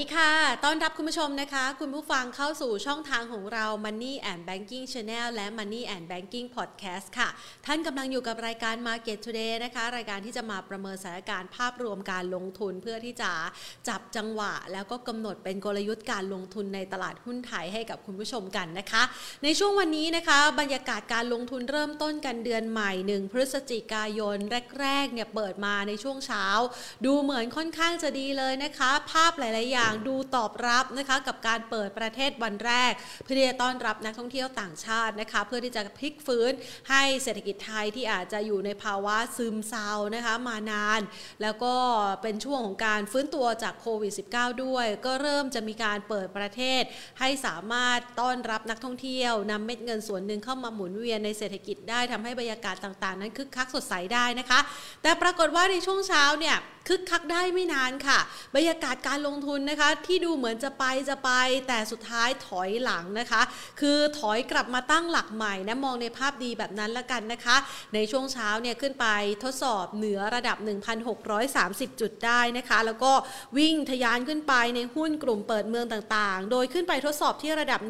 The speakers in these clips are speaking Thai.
ดีค่ะ ต้อนรับคุณผู้ชมนะคะ คุณผู้ฟังเข้าสู่ช่องทางของเรา Money and Banking Channel และ Money and Banking Podcast ค่ะ ท่านกำลังอยู่กับรายการ Market Today นะคะ รายการที่จะมาประเมินสถานการณ์ภาพรวมการลงทุนเพื่อที่จะจับจังหวะ แล้วก็กำหนดเป็นกลยุทธ์การลงทุนในตลาดหุ้นไทยให้กับคุณผู้ชมกันนะคะ ในช่วงวันนี้นะคะ บรรยากาศการลงทุนเริ่มต้นกันเดือนใหม่หนึ่งพฤศจิกายนแรกๆเนี่ยเปิดมาในช่วงเช้า ดูเหมือนค่อนข้างจะดีเลยนะคะ ภาพหลายๆอย่างดูตอบรับนะคะกับการเปิดประเทศวันแรก เพื่อที่จะต้อนรับนักท่องเที่ยวต่างชาตินะคะเพื่อที่จะพลิกฟื้นให้เศรษฐกิจไทยที่อาจจะอยู่ในภาวะซึมเศร้านะคะมานาน แล้วก็เป็นช่วงของการฟื้นตัวจากโควิด -19 ด้วย ก็เริ่มจะมีการเปิดประเทศ ให้สามารถต้อนรับนักท่องเที่ยวนำเม็ดเงินส่วนหนึ่งเข้ามาหมุนเวียนในเศรษฐกิจได้ทำให้บรรยากาศต่างๆ นั้นคึกคักสดใสได้นะคะ แต่ปรากฏว่าในช่วงเช้าเนี่ยคึกคักได้ไม่นานค่ะ บรรยากาศการลงทุนนะคะที่ดูเหมือนจะไปจะไป แต่สุดท้ายถอยหลังนะคะ คือถอยกลับมาตั้งหลักใหม่นะมองในภาพดีแบบนั้นละกันนะคะ ในช่วงเช้าเนี่ยขึ้นไปทดสอบเหนือระดับ 1,630 จุดได้นะคะ แล้วก็วิ่งทะยานขึ้นไปในหุ้นกลุ่มเปิดเมืองต่างๆ โดยขึ้นไปทดสอบที่ระดับ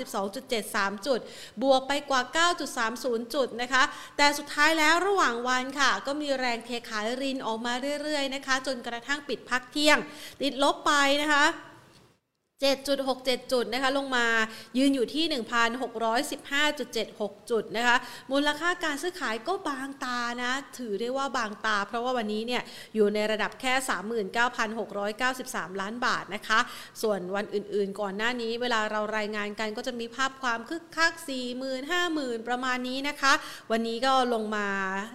1,632.73 จุด บวกไปกว่า 9.30 จุดนะคะ แต่สุดท้ายแล้วระหว่างวันค่ะ ก็มีแรงเทขายรินออกมาเรื่อยๆนะคะ จนกระทั่งปิดพักเที่ยง ติดลบไปนะคะ 7.67 จุดนะคะลงมายืนอยู่ที่ 1,615.76 จุดนะคะมูลค่าการซื้อขายก็บางตานะถือได้ว่าบางตา เพราะว่าวันนี้เนี่ยอยู่ในระดับแค่ 39,693 ล้านบาทนะคะ ส่วนวันอื่นๆก่อนหน้านี้เวลาเรารายงานกันก็จะมีภาพความคึกคัก 40,000 50,000 ประมาณนี้นะคะ วันนี้ก็ลงมา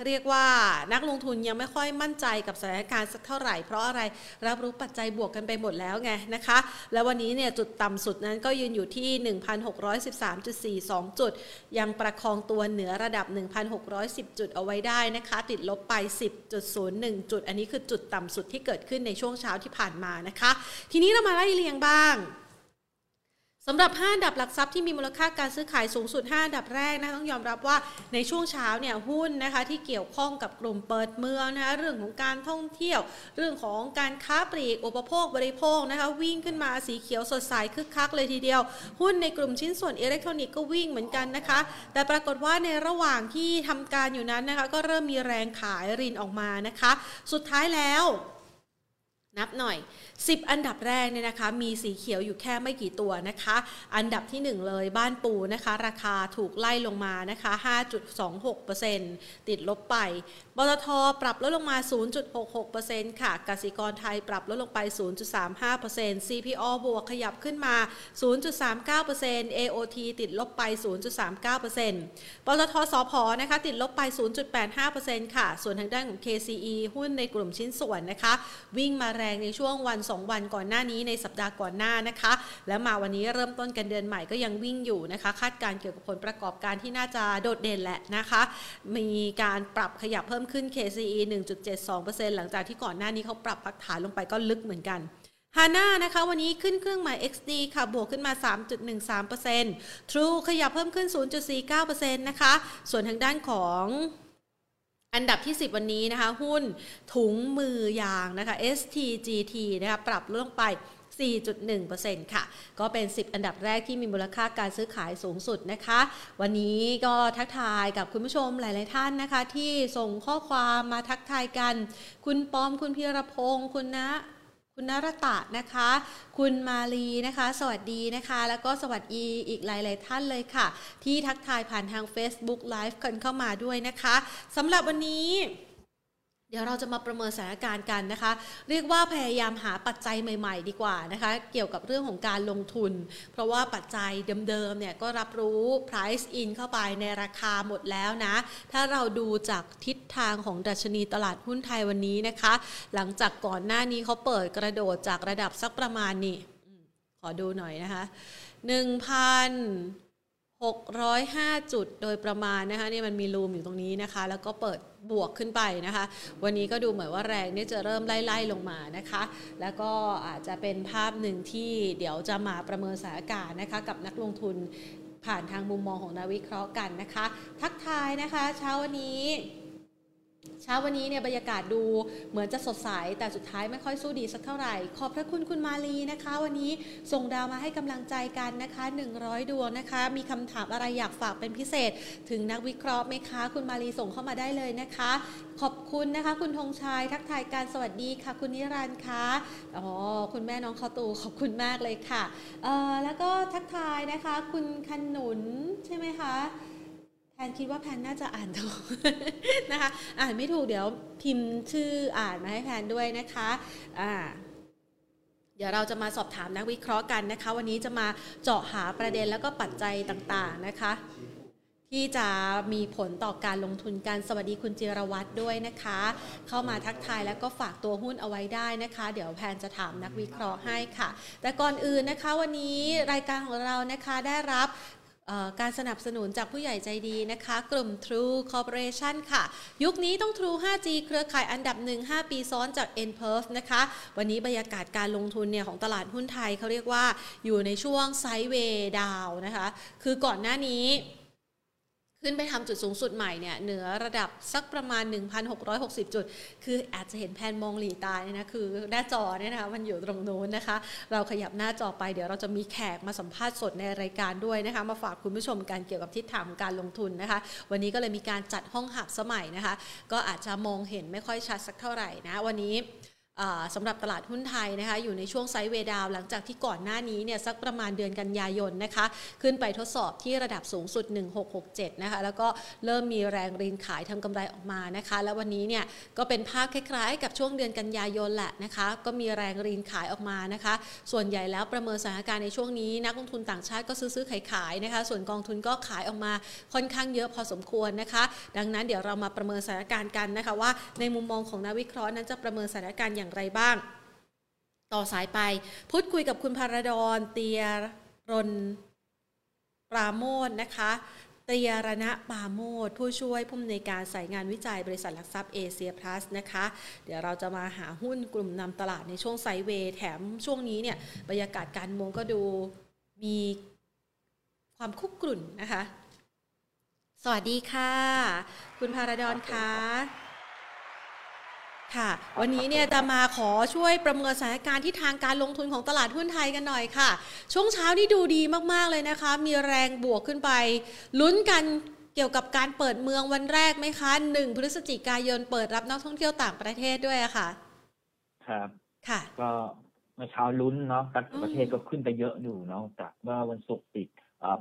เรียกว่านักลงทุนยังไม่ค่อยมั่นใจกับสถานการณ์สักเท่าไหร่เพราะอะไรรับรู้ปัจจัยบวกกันไปหมดแล้วไงนะคะ แล้ววันนี้เนี่ยจุดต่ำสุดนั้นก็ยืนอยู่ที่ 1,613.42 จุด ยังประคองตัวเหนือระดับ 1,610 จุดเอาไว้ได้นะคะ ติดลบไป 10.01 จุด อันนี้คือจุดต่ำสุดที่เกิดขึ้นในช่วงเช้าที่ผ่านมานะคะ ทีนี้เรามาไล่เรียงบ้าง สำหรับ 5 อันดับหลักทรัพย์ที่มีมูลค่าการซื้อขายสูงสุด 5 อันดับแรกนะต้องยอมรับว่าในช่วงเช้าเนี่ยหุ้นนะคะที่เกี่ยวข้องกับกลุ่มเปิดเมืองนะคะเรื่องของการท่องเที่ยว เรื่องของการค้าปลีกอุปโภคบริโภคนะคะวิ่งขึ้นมาสีเขียวสดใสคึกคักเลยทีเดียว หุ้นในกลุ่มชิ้นส่วนอิเล็กทรอนิกส์ก็วิ่งเหมือนกันนะคะ แต่ปรากฏว่าในระหว่างที่ทำการอยู่นั้นนะคะก็เริ่มมีแรงขายรินออกมานะคะ สุดท้ายแล้ว นับหน่อย 10 อันดับแรกเนี่ยนะคะ มีสีเขียวอยู่แค่ไม่กี่ตัวนะคะ อันดับที่ 1 เลยบ้านปูนะคะ ราคาถูกไล่ลงมานะคะ 5.26%ติดลบไป ปตทปรับลดลงมา 0.66%ค่ะ กสิกรไทยปรับลดลงไป 0.35% CPO บวกขยับขึ้นมา 0.39% AOT ติดลบไป 0.39%ปตทสพนะคะติดลบไป 0.85%ค่ะ ส่วนทางด้านของ KCE หุ้นในกลุ่มชิ้นส่วนนะคะ วิ่งมาแรงในช่วงวัน 2 วันก่อนหน้านี้ในสัปดาห์ก่อนหน้านะคะ แล้วมาวันนี้เริ่มต้นกันเดือนใหม่ก็ยังวิ่งอยู่นะคะ คาดการเกี่ยวกับผลประกอบการที่น่าจะโดดเด่นแหละนะคะ มีการปรับขยับเพิ่มขึ้น KCE 1.72%หลังจากที่ก่อนหน้านี้เขาปรับพักฐานลงไปก็ลึกเหมือนกันฮาน่านะคะวันนี้ขึ้นเครื่องหมาย XD ค่ะ บวกขึ้นมา 3.13% True ขยับเพิ่มขึ้น 0.49%นะคะ ส่วนทางด้านของอันดับที่ 10 วันนี้นะคะ หุ้นถุงมือยางนะคะ STGT นะคะปรับลงไป 4.1%ค่ะ ก็เป็น 10 อันดับแรกที่มีมูลค่าการซื้อขายสูงสุดนะคะ วันนี้ก็ทักทายกับคุณผู้ชมหลาย ๆ ท่านนะคะ ที่ส่งข้อความมาทักทายกัน คุณปอมคุณพีรพงศ์คุณนะคุณนรตะนะคะ คุณมาลีนะคะ สวัสดีนะคะ แล้วก็สวัสดีอีกหลาย ๆ ท่านเลยค่ะ ที่ทักทายผ่านทาง Facebook Live กันเข้ามาด้วยนะคะสำหรับวันนี้ ดี๋ยวเราจะมาประเมินสถานการณ์กันนะคะ เรียกว่าพยายามหาปัจจัยใหม่ ๆ ดีกว่านะคะ เกี่ยวกับเรื่องของการลงทุน เพราะว่าปัจจัยเดิมๆเนี่ยก็รับรู้ price in เข้าไปในราคาหมดแล้วนะ ถ้าเราดูจากทิศทางของดัชนีตลาดหุ้นไทยวันนี้นะคะ หลังจากก่อนหน้านี้เขาเปิดกระโดดจากระดับสักประมาณนี้ขอดูหน่อยนะคะ1,000 605 จุดโดยประมาณนะคะนี่มันมีรูมอยู่ตรงนี้นะคะ แล้วก็เปิด บวกขึ้นไปนะคะ วันนี้ก็ดูเหมือนว่าแรงนี่จะเริ่มไล่ๆลงมานะคะ แล้วก็อาจจะเป็นภาพหนึ่งที่เดี๋ยวจะมาประเมินสถานการณ์นะคะกับนักลงทุนผ่านทางมุมมองของนักวิเคราะห์กันนะคะ ทักทายนะคะ เช้าวันนี้ เช้าวันนี้เนี่ยบรรยากาศดูเหมือนจะสดใส แต่สุดท้ายไม่ค่อยสู้ดีสักเท่าไหร่ ขอบพระคุณคุณมาลีนะคะ วันนี้ส่งดาวมาให้กำลังใจกันนะคะ 100 ดวงนะคะ มีคำถามอะไรอยากฝากเป็นพิเศษ ถึงนักวิเคราะห์ไหมคะ คุณมาลีส่งเข้ามาได้เลยนะคะ ขอบคุณนะคะ คุณธงชัยทักทายการสวัสดีค่ะ คุณนิรันดร์คะอ๋อคุณแม่น้องข้าวตูขอบคุณมากเลยค่ะเออแล้วก็ทักทายนะคะ คุณขนุนใช่ไหมคะ แพนคิดว่าแพนน่าจะอ่านถูกนะคะ อ่านไม่ถูกเดี๋ยวพิมพ์ชื่ออ่านมาให้แพนด้วยนะคะอ่าเดี๋ยวเราจะมาสอบถามนักวิเคราะห์กันนะคะ วันนี้จะมาเจาะหาประเด็นแล้วก็ปัจจัยต่างๆนะคะ ที่จะมีผลต่อการลงทุนกันสวัสดีคุณจิรวัตรด้วยนะคะ เข้ามาทักทายแล้วก็ฝากตัวหุ้นเอาไว้ได้นะคะ เดี๋ยวแพนจะถามนักวิเคราะห์ให้ค่ะ แต่ก่อนอื่นนะคะ วันนี้รายการของเรานะคะได้รับ การสนับสนุนจากผู้ใหญ่ใจดีนะคะ กลุ่ม True Corporation ค่ะ ยุคนี้ต้อง True 5G เครือข่ายอันดับ 1 5 ปีซ้อนจาก n p e r f นะคะ วันนี้บรรยากาศการลงทุนเนี่ยของตลาดหุ้นไทยเขาเรียกว่าอยู่ในช่วงไซด์เวย์ดาวนะคะ คือก่อนหน้านี้ ขึ้นไปทำจุดสูงสุดใหม่เนี่ยเหนือระดับสักประมาณ 1,660 จุด คืออาจจะเห็นแผนมองหลีตาเนี่ยนะคือหน้าจอเนี่ยนะคะมันอยู่ตรงโน้นนะคะ เราขยับหน้าจอไปเดี๋ยวเราจะมีแขกมาสัมภาษณ์สดในรายการด้วยนะคะ มาฝากคุณผู้ชมกันเกี่ยวกับทิศทางของการลงทุนนะคะ วันนี้ก็เลยมีการจัดห้องหับสมัยนะคะ ก็อาจจะมองเห็นไม่ค่อยชัดสักเท่าไหร่นะวันนี้ สำหรับตลาดหุ้นไทยนะคะอยู่ในช่วงไซด์เวย์ดาวหลังจากที่ก่อนหน้านี้เนี่ยสักประมาณเดือนกันยายนนะคะขึ้นไปทดสอบที่ระดับสูงสุด 1667 นะคะแล้วก็เริ่มมีแรงรีนขายทำกำไรออกมานะคะ แล้ววันนี้เนี่ยก็เป็นภาพคล้ายๆ กับช่วงเดือนกันยายนแหละนะคะก็มีแรงรีนขายออกมานะคะ ส่วนใหญ่แล้วประเมินสถานการณ์ในช่วงนี้ นักลงทุนต่างชาติก็ซื้อๆขายๆนะคะ ส่วนกองทุนก็ขายออกมาค่อนข้างเยอะพอสมควรนะคะ ดังนั้นเดี๋ยวเรามาประเมินสถานการณ์กันนะคะว่าในมุมมองของนักวิเคราะห์นั้นจะประเมินสถานการณ์อย่างางไรบ้าง ต่อสายไปพูดคุยกับคุณพารดอนเตียรนปราโมทนะคะเตียรณะปาโมทผู้ช่วยผู้อำนวยการสายงานวิจัยบริษัทหลักทรัพย์เอเชียพลัสนะคะ เดี๋ยวเราจะมาหาหุ้นกลุ่มนำตลาดในช่วงไซเวย์แถมช่วงนี้เนี่ยบรรยากาศการเมืองก็ดูมีความคุกกรุ่นนะคะ สวัสดีค่ะ คุณพารดอนคะ ค่ะ วันนี้เนี่ยจะมาขอช่วยประเมินสถานการณ์ที่ทางการลงทุนของตลาดหุ้นไทยกันหน่อยค่ะ ช่วงเช้านี่ดูดีมากๆเลยนะคะ มีแรงบวกขึ้นไป ลุ้นกันเกี่ยวกับการเปิดเมืองวันแรกไหมคะหนึ่งพฤศจิกายนเปิดรับนักท่องเที่ยวต่างประเทศด้วยอะค่ะ ครับค่ะ ก็เมื่อเช้าลุ้นเนาะต่างประเทศก็ขึ้นไปเยอะอยู่เนาะจากเมื่อวันศุกร์ปิด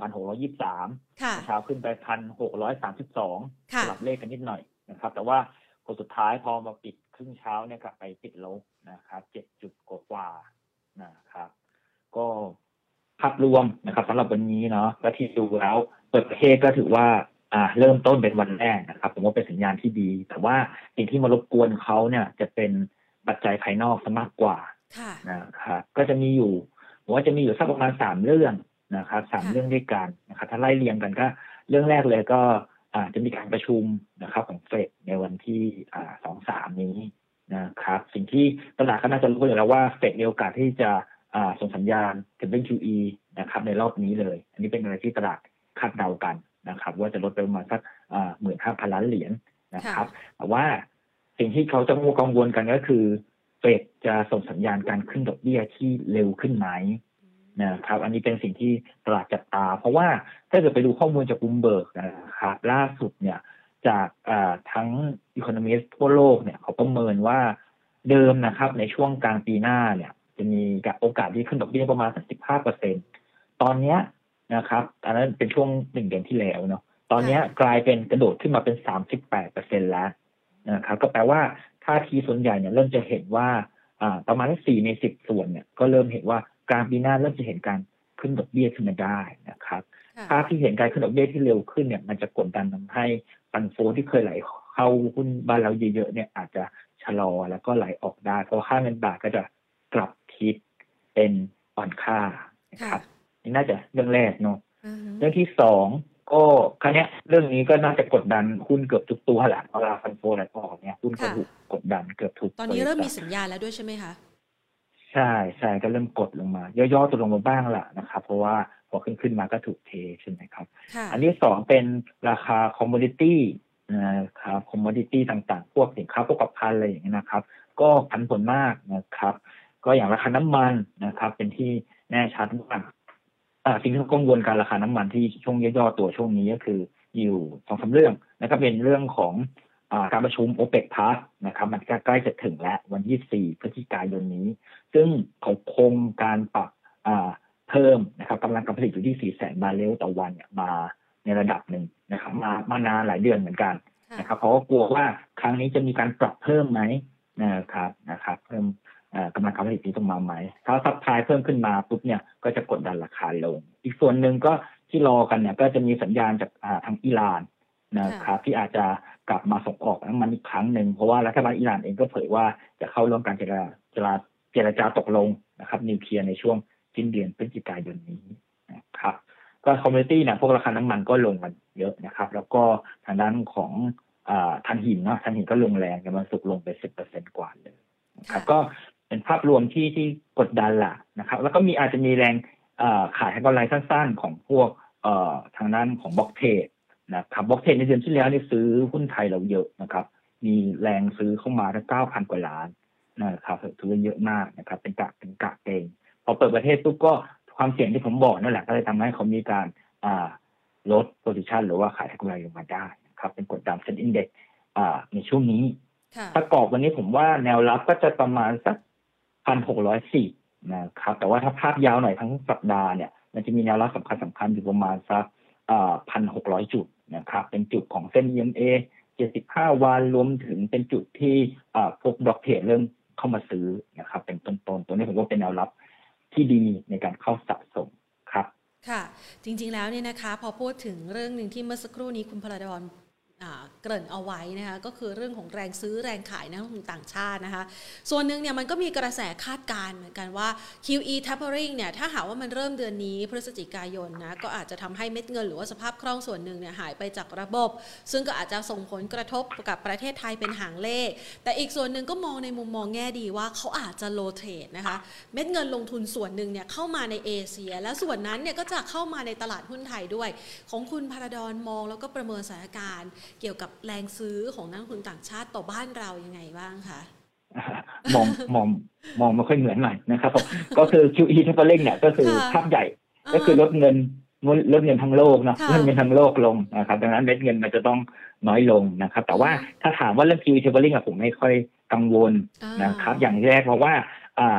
พันหกร้อยี่สิบสามค่ะเช้าขึ้นไปพันหกร้อยสามสิบสองค่ะสลับเลขกันนิดหน่อยนะครับ แต่ว่าผลสุดท้ายพอมาปิด ครึ่งเช้าเนี่ยกลับไปปิดลบนะครับเจ็ดจุดกว่าๆนะครับ ก็ภาพรวมนะครับสำหรับวันนี้เนาะก็ที่ดูแล้วเปิดประเทศก็ถือว่าอ่าเริ่มต้นเป็นวันแรกนะครับผมว่าเป็นสัญญาณที่ดี แต่ว่าสิ่งที่มารบกวนเขาเนี่ยจะเป็นปัจจัยภายนอกซะมากกว่าค่ะนะครับก็จะมีอยู่ผมว่าจะมีอยู่สักประมาณสามเรื่องนะครับสามค่ะเรื่องด้วยกันนะครับถ้าไล่เรียงกันก็ เรื่องแรกเลยก็ อาจะมีการประชุมนะครับของเฟดในวันที่สองสามนี้นะครับ สิ่งที่ตลาดก็น่าจะรู้อยู่แล้วว่าเฟดมีโอกาสที่จะส่งสัญญาณถึงเป็น QE นะครับในรอบนี้เลย อันนี้เป็นอะไรที่ตลาดคาดเดากันนะครับ ว่าจะลดไปประมาณสักหมื่นห้าพันล้านเหรียญนะครับแต่ว่าสิ่งที่เขาจะกังวลกันก็คือเฟดจะส่งสัญญาณการขึ้นดอกเบี้ยที่เร็วขึ้นไหม นะครับอันนี้เป็นสิ่งที่ตลาดจับตา เพราะว่าถ้าเกิดไปดูข้อมูลจากบูมเบิร์กนะครับล่าสุดเนี่ยจากทั้งอีโคโนมิสทั่วโลกเนี่ยเขาประเมินว่าเดิมนะครับ ในช่วงกลางปีหน้าเนี่ย จะมีโอกาสที่ขึ้นดอกเบี้ยประมาณสักสิบห้าเปอร์เซ็นตอนเนี้ยนะครับ อันนั้นเป็นช่วงหนึ่งเดือนที่แล้วเนาะตอนเนี้ยกลายเป็นกระโดดขึ้นมาเป็นสามสิบแปดเปอร์เซ็นแล้วนะครับก็แปลว่าท่าทีส่วนใหญ่เนี่ยเริ่มจะเห็นว่าอ่าประมาณสี่ในสิบส่วนเนี่ยก็เริ่มเห็นว่า กลางปีหน้าเริ่มจะเห็นการขึ้นดอกเบี้ยขึ้นมาได้นะครับภาพที่เห็นการขึ้นดอกเบี้ยที่เร็วขึ้นเนี่ยมันจะกดดันทำให้ฟันโฟที่เคยไหลเข้าหุ้นบ้านเราเยอะๆเนี่ยอาจจะชะลอแล้วก็ไหลออกได้ เพราะค่าเงินบาทก็จะกลับทิศเป็นอ่อนค่านะครับนี่น่าจะเรื่องแรกเนาะเรื่องที่สองก็ครั้นี้ยเรื่องนี้ก็น่าจะกดดันหุ้นเกือบทุกตัวแหละเวลาฟันโฟไหลออกเนี่ยหุ้นก็ถูกกดดันเกือบทุกตอนนี้เริ่มมีสัญญาณแล้วด้วยใช่ไหมคะ ใช่ใช่ก็เริ่มกดลงมา ย่อๆตัวลงมาบ้างแหละนะครับ เพราะว่าพอขึ้นขึ้นมาก็ถูกเทใช่ไหมครับค่ะอันที่สองเป็นราคา community นะครับ commodity ต่างๆ พวกสินค้าพวกโภคภัณฑ์อะไรอย่างเงี้ยนะครับ ก็ผันผวนมากนะครับ ก็อย่างราคาน้ำมันนะครับ เป็นที่แน่ชัดว่าสิ่งที่กังวลการราคาน้ำมันที่ช่วงย่อๆตัวช่วงนี้ก็คืออยู่สองสามเรื่องนะครับเป็นเรื่องของ การประชุมโอเปกพลัสนะครับมันใกล้จะถึงแล้ววันที่4พฤศจิกายนนี้ ซึ่งเขาคงการปรับเพิ่มนะครับกำลังการผลิตอยู่ที่ 4 แสนบาร์เรลต่อวันมาในระดับหนึ่งนะครับมามานานหลายเดือนเหมือนกันนะครับเพราะกลัวว่าครั้งนี้จะมีการปรับเพิ่มไหมนะครับนะครับ เพิ่มกำลังการผลิตนี้ต้องมาไหม ถ้า supply เพิ่มขึ้นมาปุ๊บเนี่ยก็จะกดดันราคาลง อีกส่วนหนึ่งก็ที่รอกันเนี่ยก็จะมีสัญญาณจากทางอิหร่าน นะครับที่อาจจะกลับมาส่งออกน้ำมันอีกครั้งหนึ่งเพราะว่ารัฐบาลอิหร่านเองก็เผยว่าจะเข้าร่วมการเจรจาเจรจาตกลงนะครับ นิวเคลียร์ในช่วงสิ้นเดือนพฤศจิกายนนี้นะครับก็ commodity เนี่ยพวกราคาน้ำมันก็ลงมันเยอะนะครับ แล้วก็ทางด้านของถ่านหินเนาะถ่านหินก็ลงแรงกันวันศุกร์ลงไปสิบเปอร์เซ็นกว่าเลยนะครับก็เป็นภาพรวมที่ที่กดดันละนะครับ แล้วก็มีอาจจะมีแรงขายทำกำไรสั้นๆ ของพวกทางด้านของ block trade นะครับ block trade ในเดือนที่แล้วนี่ซื้อหุ้นไทยเราเยอะนะครับ มีแรงซื้อเข้ามาทั้งเก้าพันกว่าล้านนะครับถือว่าเยอะมากนะครับ เป็นกะเป็นกะเองพอเปิดประเทศปุ๊บก็ความเสี่ยงที่ผมบอกนั่นแหละก็เลยทำให้เขามีการลด position หรือว่าขายกำไรลงมาได้นะครับ เป็นกดดัน SET Indexในช่วงนี้ประกอบวันนี้ผมว่าแนวรับก็จะประมาณสักพันหกร้อยสี่นะครับ แต่ว่าถ้าภาพยาวหน่อยทั้งสัปดาห์เนี่ย มันจะมีแนวรับสำคัญสำคัญอยู่ประมาณสัก พันหกร้อยจุดนะครับ เป็นจุดของเส้น EMA 75 วันรวมถึงเป็นจุดที่พวกบล็อกเทรดเริ่มเข้ามาซื้อนะครับ เป็นต้นๆตัวนี้ผมว่าเป็นแนวรับที่ดีในการเข้าสะสมครับ ค่ะ จริงๆแล้วเนี่ยนะคะ พอพูดถึงเรื่องหนึ่งที่เมื่อสักครู่นี้คุณพลดอน เกริ่นเอาไว้นะคะก็คือเรื่องของแรงซื้อแรงขายนักลงทุนต่างชาตินะคะส่วนหนึ่งเนี่ยมันก็มีกระแสคาดการณ์เหมือนกันว่า QE tapering เนี่ยถ้าหากว่ามันเริ่มเดือนนี้พฤศจิกายนนะก็อาจจะทำให้เม็ดเงินหรือว่าสภาพคล่องส่วนหนึ่งเนี่ยหายไปจากระบบ ซึ่งก็อาจจะส่งผลกระทบกับประเทศไทยเป็นหางเลข แต่อีกส่วนหนึ่งก็มองในมุมมองแง่ดีว่าเขาอาจจะโลเทรดนะคะเม็ดเงินลงทุนส่วนหนึ่งเนี่ยเข้ามาในเอเชีย และส่วนนั้นเนี่ยก็จะเข้ามาในตลาดหุ้นไทยด้วย ของคุณพาราดอนมองแล้วก็ประเมินสถานการณ์เกี่ยวกับแรงซื้อของนักทุนต่างชาติต่อบ้านเรายังไงบ้างคะมองมองมองไม่ค่อยเหมือนหน่อยนะครับก็คือ QE ที่เขาเล่นเนี่ยก็คือภาพใหญ่ก็คือลดเงินลดเงินทั้งโลกเนาะลดเงินทั้งโลกลงนะครับดังนั้นเม็ดเงินมันจะต้องน้อยลงนะครับ แต่ว่าถ้าถามว่าเรื่อง QE tapering อะผมไม่ค่อยกังวลนะครับ อย่างแรกเพราะว่า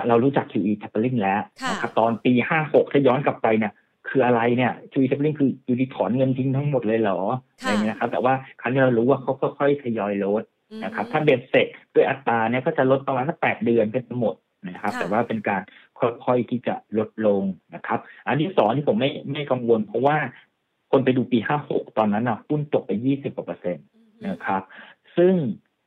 เรารู้จัก QE tapering แล้วนะครับตอนปีห้าหกถ้าย้อนกลับไปเนี่ย คืออะไรเนี่ย QE tapering คืออยู่ที่ถอนเงินทิ้งทั้งหมดเลยเหรออะไรเงี้ยครับ แต่ว่าครั้งนี้เรารู้ว่าเขาค่อยๆทยอยลดนะครับถ้าเบ็ดเสร็จด้วยอัตราเนี่ยก็จะลดประมาณสักแปดเดือนก็จะหมดนะครับ แต่ว่าเป็นการค่อยๆที่จะลดลงนะครับ อันที่สองที่ผมไม่ไม่กังวล เพราะว่าคนไปดูปีห้าหกตอนนั้นอะหุ้นตกไปยี่สิบกว่าเปอร์เซ็นต์นะครับ ซึ่ง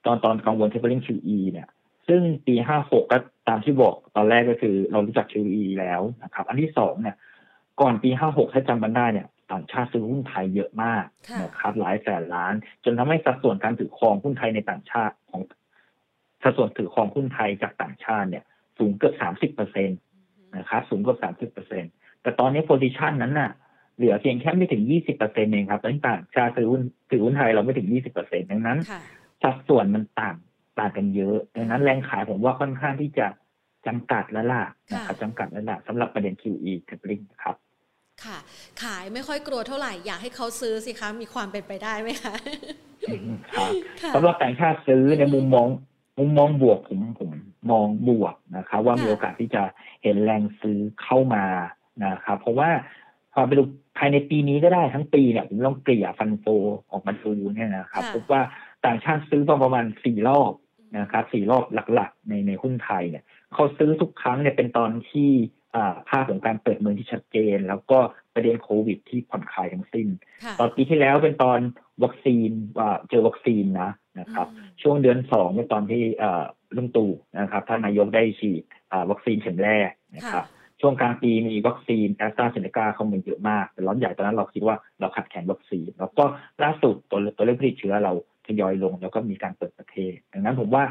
ตอนตอนกังวลเทปเปอร์ลิง QE เนี่ย ซึ่งปีห้าหกก็ตามที่บอกตอนแรกก็คือเรารู้จัก QE แล้วนะครับ อันที่สองเนี่ย ก่อนปีห้าหกถ้าจำกันได้เนี่ยต่างชาติซื้อหุ้นไทยเยอะมากนะครับหลายแสนล้าน จนทำให้สัดส่วนการถือครองหุ้นไทยในต่างชาติของสัดส่วนถือครองหุ้นไทยจากต่างชาติเนี่ย สูงเกือบสามสิบเปอร์เซ็นตนะครับสูงเกือบสามสิบเปอร์เซ็นตแต่ตอนนี้โพซิชันนั้นน่ะ เหลือเพียงแค่ไม่ถึงยี่สิบเปอร์เซ็นต์เองครับตอนต่างชาติซื้อหุ้นถือหุ้นไทยเราไม่ถึงยี่สิบเปอร์เซ็นต์ดังนั้น สัดส่วนมันต่างต่างกันเยอะ ดังนั้นแรงขายผมว่าค่อนข้างที่จะจำกัดแล้วล่ะนะครับจำกัดแล้วล่ะสำหรับประเด็น QE tapering ครับ ค่ะ ขายไม่ค่อยกลัวเท่าไหร่อยากให้เขาซื้อสิคะ มีความเป็นไปได้ไหมคะครับสำหรับต่างชาติซื้อในมุมมองมุมมองบวกผมผมมองบวกนะครับว่ามีโอกาสที่จะเห็นแรงซื้อเข้ามานะครับเพราะว่าพอไปดูภายในปีนี้ก็ได้ทั้งปีเนี่ยผมลองเกลี่ยฟันโฟออกมาดูเนี่ยนะครับพบว่าต่างชาติซื้อประมาณสี่รอบนะครับสี่รอบหลักๆ ในในหุ้นไทยเนี่ยเขาซื้อทุกครั้งเนี่ยเป็นตอนที่ ภาพของการเปิดเมืองที่ชัดเจน แล้วก็ประเด็นโควิดที่ผ่อนคลายทั้งสิ้น ตอนปีที่แล้วเป็นตอนวัคซีนว่าเจอวัคซีนนะนะครับ ช่วงเดือนสองเป็นตอนที่ลุงตู่นะครับท่านนายกได้ฉีดวัคซีนเข็มแรกนะครับช่วงกลางปีมีวัคซีนแอสตราเซเนกาเข้ามาเยอะมากแต่ล็อตใหญ่ตอนนั้นเราคิดว่าเราขาดแคลนวัคซีน แล้วก็ล่าสุดตัวตัวเลขผู้ติดเชื้อเราทยอยลง แล้วก็มีการเปิดประเทศ ดังนั้นผมว่า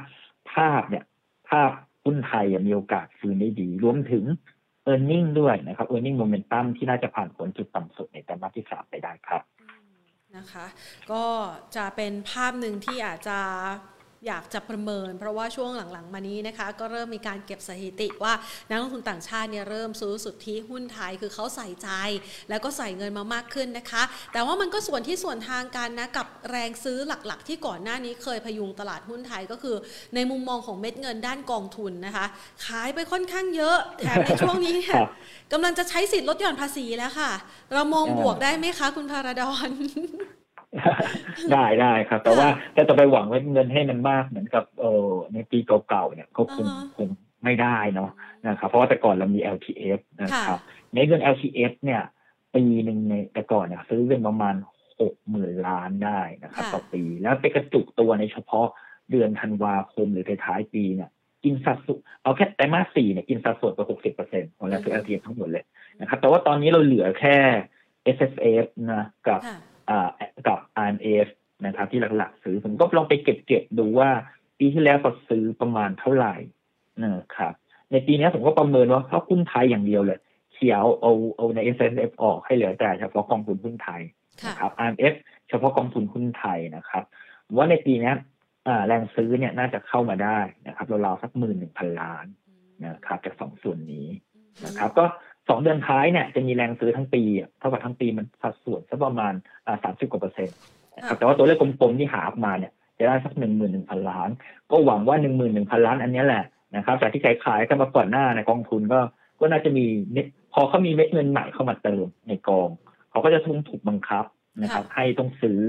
ภาพเนี่ยภาพหุ้นไทยมีโอกาสฟื้นได้ดี รวมถึง e a r n i n g ด้วยนะครับ e a r n i n g momentum ที่น่าจะผ่านพ้นจุดต่ำสุดในไตรมาสที่สามไปได้ครับนะคะ ก็จะเป็นภาพหนึ่งที่อาจจะ อยากจะประเมิน เพราะว่าช่วงหลังๆ มานี้นะคะ ก็เริ่มมีการเก็บสถิติว่านักลงทุนต่างชาติเนี่ยเริ่มซื้อสุทธิหุ้นไทยคือเขาใส่ใจ แล้วก็ใส่เงินมามากขึ้นนะคะ แต่ว่ามันก็ส่วนที่ส่วนทางกันนะกับแรงซื้อหลักๆ ที่ก่อนหน้านี้เคยพยุงตลาดหุ้นไทยก็คือ ในมุมมองของเม็ดเงินด้านกองทุนนะคะ ขายไปค่อนข้างเยอะแถมในช่วงนี้เนี่ยกำลังจะใช้สิทธิ์ลดหย่อนภาษีแล้วค่ะ เรามองบวกได้ไหมคะ คุณพาราดอน ได้ได้ครับ แต่ว่าถ้าจะไปหวังไว้เงินให้มันมากเหมือนกับเออในปีเก่าๆเนี่ยก็คงคงไม่ได้เนาะนะครับเพราะว่าแต่ก่อนเรามี LTF นะครับในเงิน LTF เนี่ยปีหนึ่งในแต่ก่อนเนี่ยซื้อเป็นประมาณหกหมื่นล้านได้นะครับต่อปี แล้วไปกระจุกตัวในเฉพาะเดือนธันวาคมหรือท้ายปีเนี่ยกินสัดส่วนเอาแค่ไตรมาสสี่เนี่ยกินสัดส่วนไปหกสิบเปอร์เซ็นต์ของแรงซื้อ LTF ทั้งหมดเลยนะครับแต่ว่าตอนนี้เราเหลือแค่ S F F นะกับ กับ RMF นะครับที่หลักๆ ซื้อผมก็ลองไปเก็บๆดูว่า ปีที่แล้วก็ซื้อประมาณเท่าไหร่นะครับ ในปีนี้ผมก็ประเมินว่าถ้าหุ้นไทยอย่างเดียวเลย เขียวเอาเอาใน S F ออกให้เหลือแต่เฉพาะกองทุนหุ้นไทยนะครับ RMF เฉพาะกองทุนหุ้นไทยนะครับ ว่าในปีนี้แรงซื้อเนี่ยน่าจะเข้ามาได้นะครับราวๆสักหมื่นหนึ่งพันล้านนะครับจากสองส่วนนี้นะครับ ก็ สองเดือนท้ายเนี่ยจะมีแรงซื้อทั้งปีเท่ากับทั้งปีมันสัดส่วนสักประมาณสามสิบกว่าเปอร์เซ็นต์แต่ว่าตัวเลขกลมๆที่หาออกมาเนี่ยจะได้สักหนึ่งหมื่นหนึ่งพันล้าน ก็หวังว่าหนึ่งหมื่นหนึ่งพันล้านอันนี้แหละนะครับจากที่ขายขายกันมาก่อนหน้าในกองทุนก็ก็น่าจะมีพอเขามีเม็ดเงินใหม่เข้ามาเติมในกอง เขาก็จะทุ่งถูกบังคับนะครับ ให้ต้องซื้อ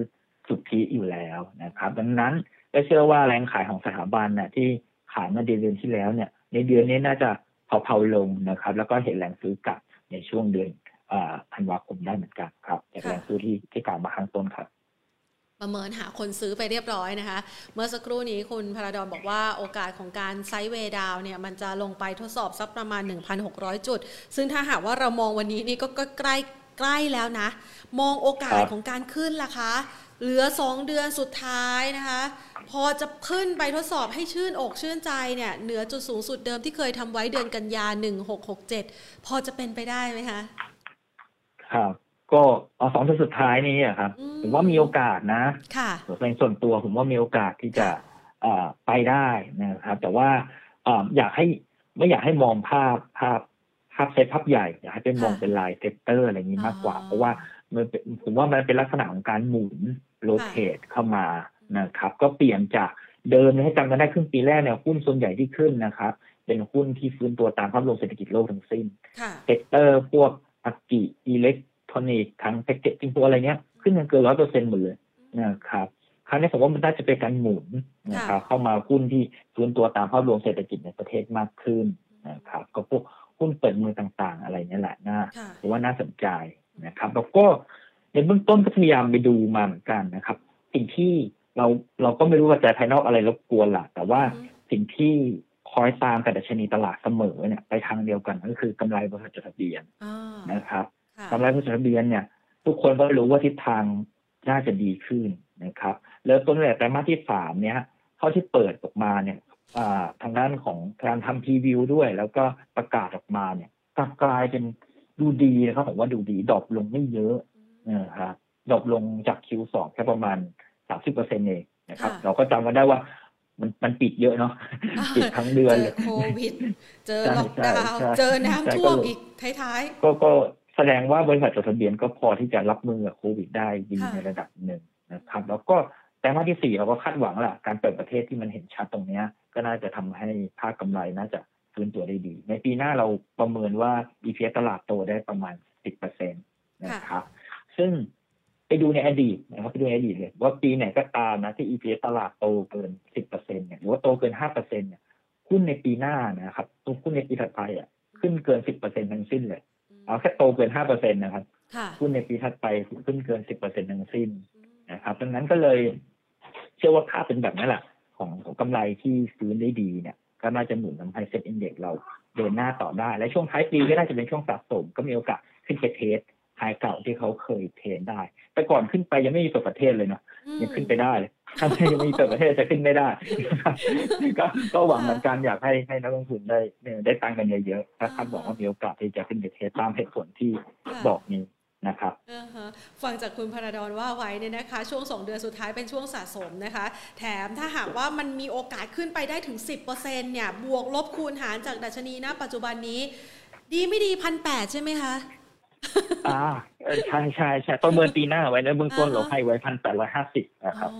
สุทธิอยู่แล้วนะครับ ดังนั้นก็เชื่อว่าแรงขายของสถาบันเนี่ยที่ขายมาเดือนที่แล้วเนี่ย ในเดือนนี้น่าจะ เผาๆลงนะครับ แล้วก็เห็นแรงซื้อกลับในช่วงเดือนธันวาคมได้เหมือนกันครับจากแรงซื้อที่ที่กล่าวมาข้างต้นครับประเมินหาคนซื้อไปเรียบร้อยนะคะ เมื่อสักครู่นี้คุณพาราดอนบอกว่าโอกาสของการไซด์เวดาวเนี่ยมันจะลงไปทดสอบสักประมาณ 1,600 จุด ซึ่งถ้าหากว่าเรามองวันนี้นี่ก็ใกล้ใกล้แล้วนะ มองโอกาสของการขึ้นล่ะคะ เหลือ 2 เดือนสุดท้ายนะคะ พอจะขึ้นไปทดสอบให้ชื่นอกชื่นใจเนี่ย เหนือจุดสูงสุดเดิมที่เคยทำไว้เดือนกันยา 1667 พอจะเป็นไปได้ไหมคะ ครับก็เอาสองเดือนสุดท้ายนี้อะครับ ผมว่ามีโอกาสนะค่ะในส่วนตัวผมว่ามีโอกาสที่จะไปได้นะครับ แต่ว่าอยากให้ไม่อยากให้มองภาพภาพภาพเซตภาพใหญ่อยากให้เป็นมองเป็นลายเซตเตอร์อะไรนี้มากกว่า เพราะว่ามันผมว่ามันเป็นลักษณะของการหมุน rotate เข้ามานะครับ ก็เปลี่ยนจากเดิมให้จำกันได้ครึ่งปีแรกเนี่ยหุ้นส่วนใหญ่ที่ขึ้นนะครับ เป็นหุ้นที่ฟื้นตัวตามภาพรวมเศรษฐกิจโลกทั้งสิ้น sector พวก agri อิเล็กทรอนิกส์ทั้ง packaging ตัวอะไรเนี้ยขึ้นกันเกินร้อยเปอร์เซ็นต์หมดเลยนะครับครั้งนี้ผมว่ามันน่าจะเป็นการหมุนนะครับเข้ามาหุ้นที่ฟื้นตัวตามภาพรวมเศรษฐกิจในประเทศมากขึ้นนะครับก็พวกหุ้นเปิดมือต่างๆ อะไรนี่แหละน่าถือว่าน่าสนใจนะครับ แล้วก็ ในเบื้องต้นก็พยายามไปดูมาเหมือนกันนะครับ สิ่งที่เราเราก็ไม่รู้ว่าใจภายนอกอะไรรบกวนล่ะแต่ว่าสิ่งที่คอยตามกับดัชนีตลาดเสมอเนี่ยไปทางเดียวกันก็คือกำไรบริษัทจดทะเบียนนะครับกำไรบริษัทจดทะเบียนเนี่ย ทุกคนก็รู้ว่าทิศทางน่าจะดีขึ้นนะครับแล้วต้นแรกแต่มาที่สามเนี่ยเท่าที่เปิดออกมาเนี่ยทางด้านของการทำทีวิวด้วย แล้วก็ประกาศออกมาเนี่ยกลับกลายเป็นดูดีนะครับผมว่าดูดี drop ลงไม่เยอะ นะครับดรอปลงจาก Q2 แค่ประมาณสามสิบเปอร์เซ็นต์เองนะครับ เราก็จำกันได้ว่ามันมันปิดเยอะเนาะปิดทั้งเดือนเลยโควิด เจอล็อกดาวน์เจอน้ำท่วมอีกท้ายๆ ก็ก็แสดงว่าบริษัทจดทะเบียนก็พอที่จะรับมือกับโควิดได้ดีในระดับหนึ่งนะครับ แล้วก็แต่มาที่สี่เราก็คาดหวังแหละการเปิดประเทศที่มันเห็นชัดตรงนี้ก็น่าจะทำให้ภาคกำไรน่าจะฟื้นตัวได้ดี ในปีหน้าเราประเมินว่า EPS ตลาดโตได้ประมาณสิบเปอร์เซ็นตนะครับ ซึ่งไปดูในอดีตนะครับไปดูในอดีตเลยว่าปีไหนก็ตามนะที่ EPS ตลาดโตเกินสิบเปอร์เซ็นเนี่ยหรือว่าโตเกินห้าเปอร์เซ็นเนี่ยหุ้นในปีหน้านะครับตัวหุ้นในปีถัดไปอะขึ้นเกินสิบเปอร์เซ็นทั้งสิ้นเลยเอาแค่โตเกินห้าเปอร์เซ็นต์นะครับหุ้นในปีถัดไปขึ้นเกินสิบเปอร์เซ็นต์ทั้งสิ้นนะครับดังนั้นก็เลยเชื่อว่าค่าเป็นแบบนั้นแหละของของกำไรที่ฟื้นได้ดีเนี่ยก็น่าจะหนุนทำให้ SET Index เราเดินหน้าต่อได้ และช่วงท้ายปีก็น่าจะเป็นช่วงสะสมก็มีโอกาสขึ้นไป test high เก่าที่เขาเคย trade ได้ แต่ก่อนขึ้นไปยังไม่มีเปิดประเทศเลยเนาะยังขึ้นไปได้เลยถ้ายังมีเปิดประเทศจะขึ้นไม่ได้ ก็ก็หวังเหมือนกันอยากให้ให้นักลงทุนได้ได้ตังกันเยอะๆถ้าคาดหวังว่ามีโอกาสที่จะขึ้นไปเทสตามเหตุผลที่บอกนี้นะครับฟังจากคุณพระดอนว่าไว้เนี่ยนะคะ ช่วง2เดือนสุดท้ายเป็นช่วงสะสมนะคะ แถมถ้าหากว่ามันมีโอกาสขึ้นไปได้ถึง 10%เนี่ย บวกลบคูณหารจากดัชนีนะปัจจุบันนี้ ดีไม่ดีพันแปดใช่ไหมคะ อ่าใช่ใช่ใช่ประเมินปีหน้าไว้ในเบื้องต้นเราให้ไว้พันแปดร้อยห้าสิบนะครับ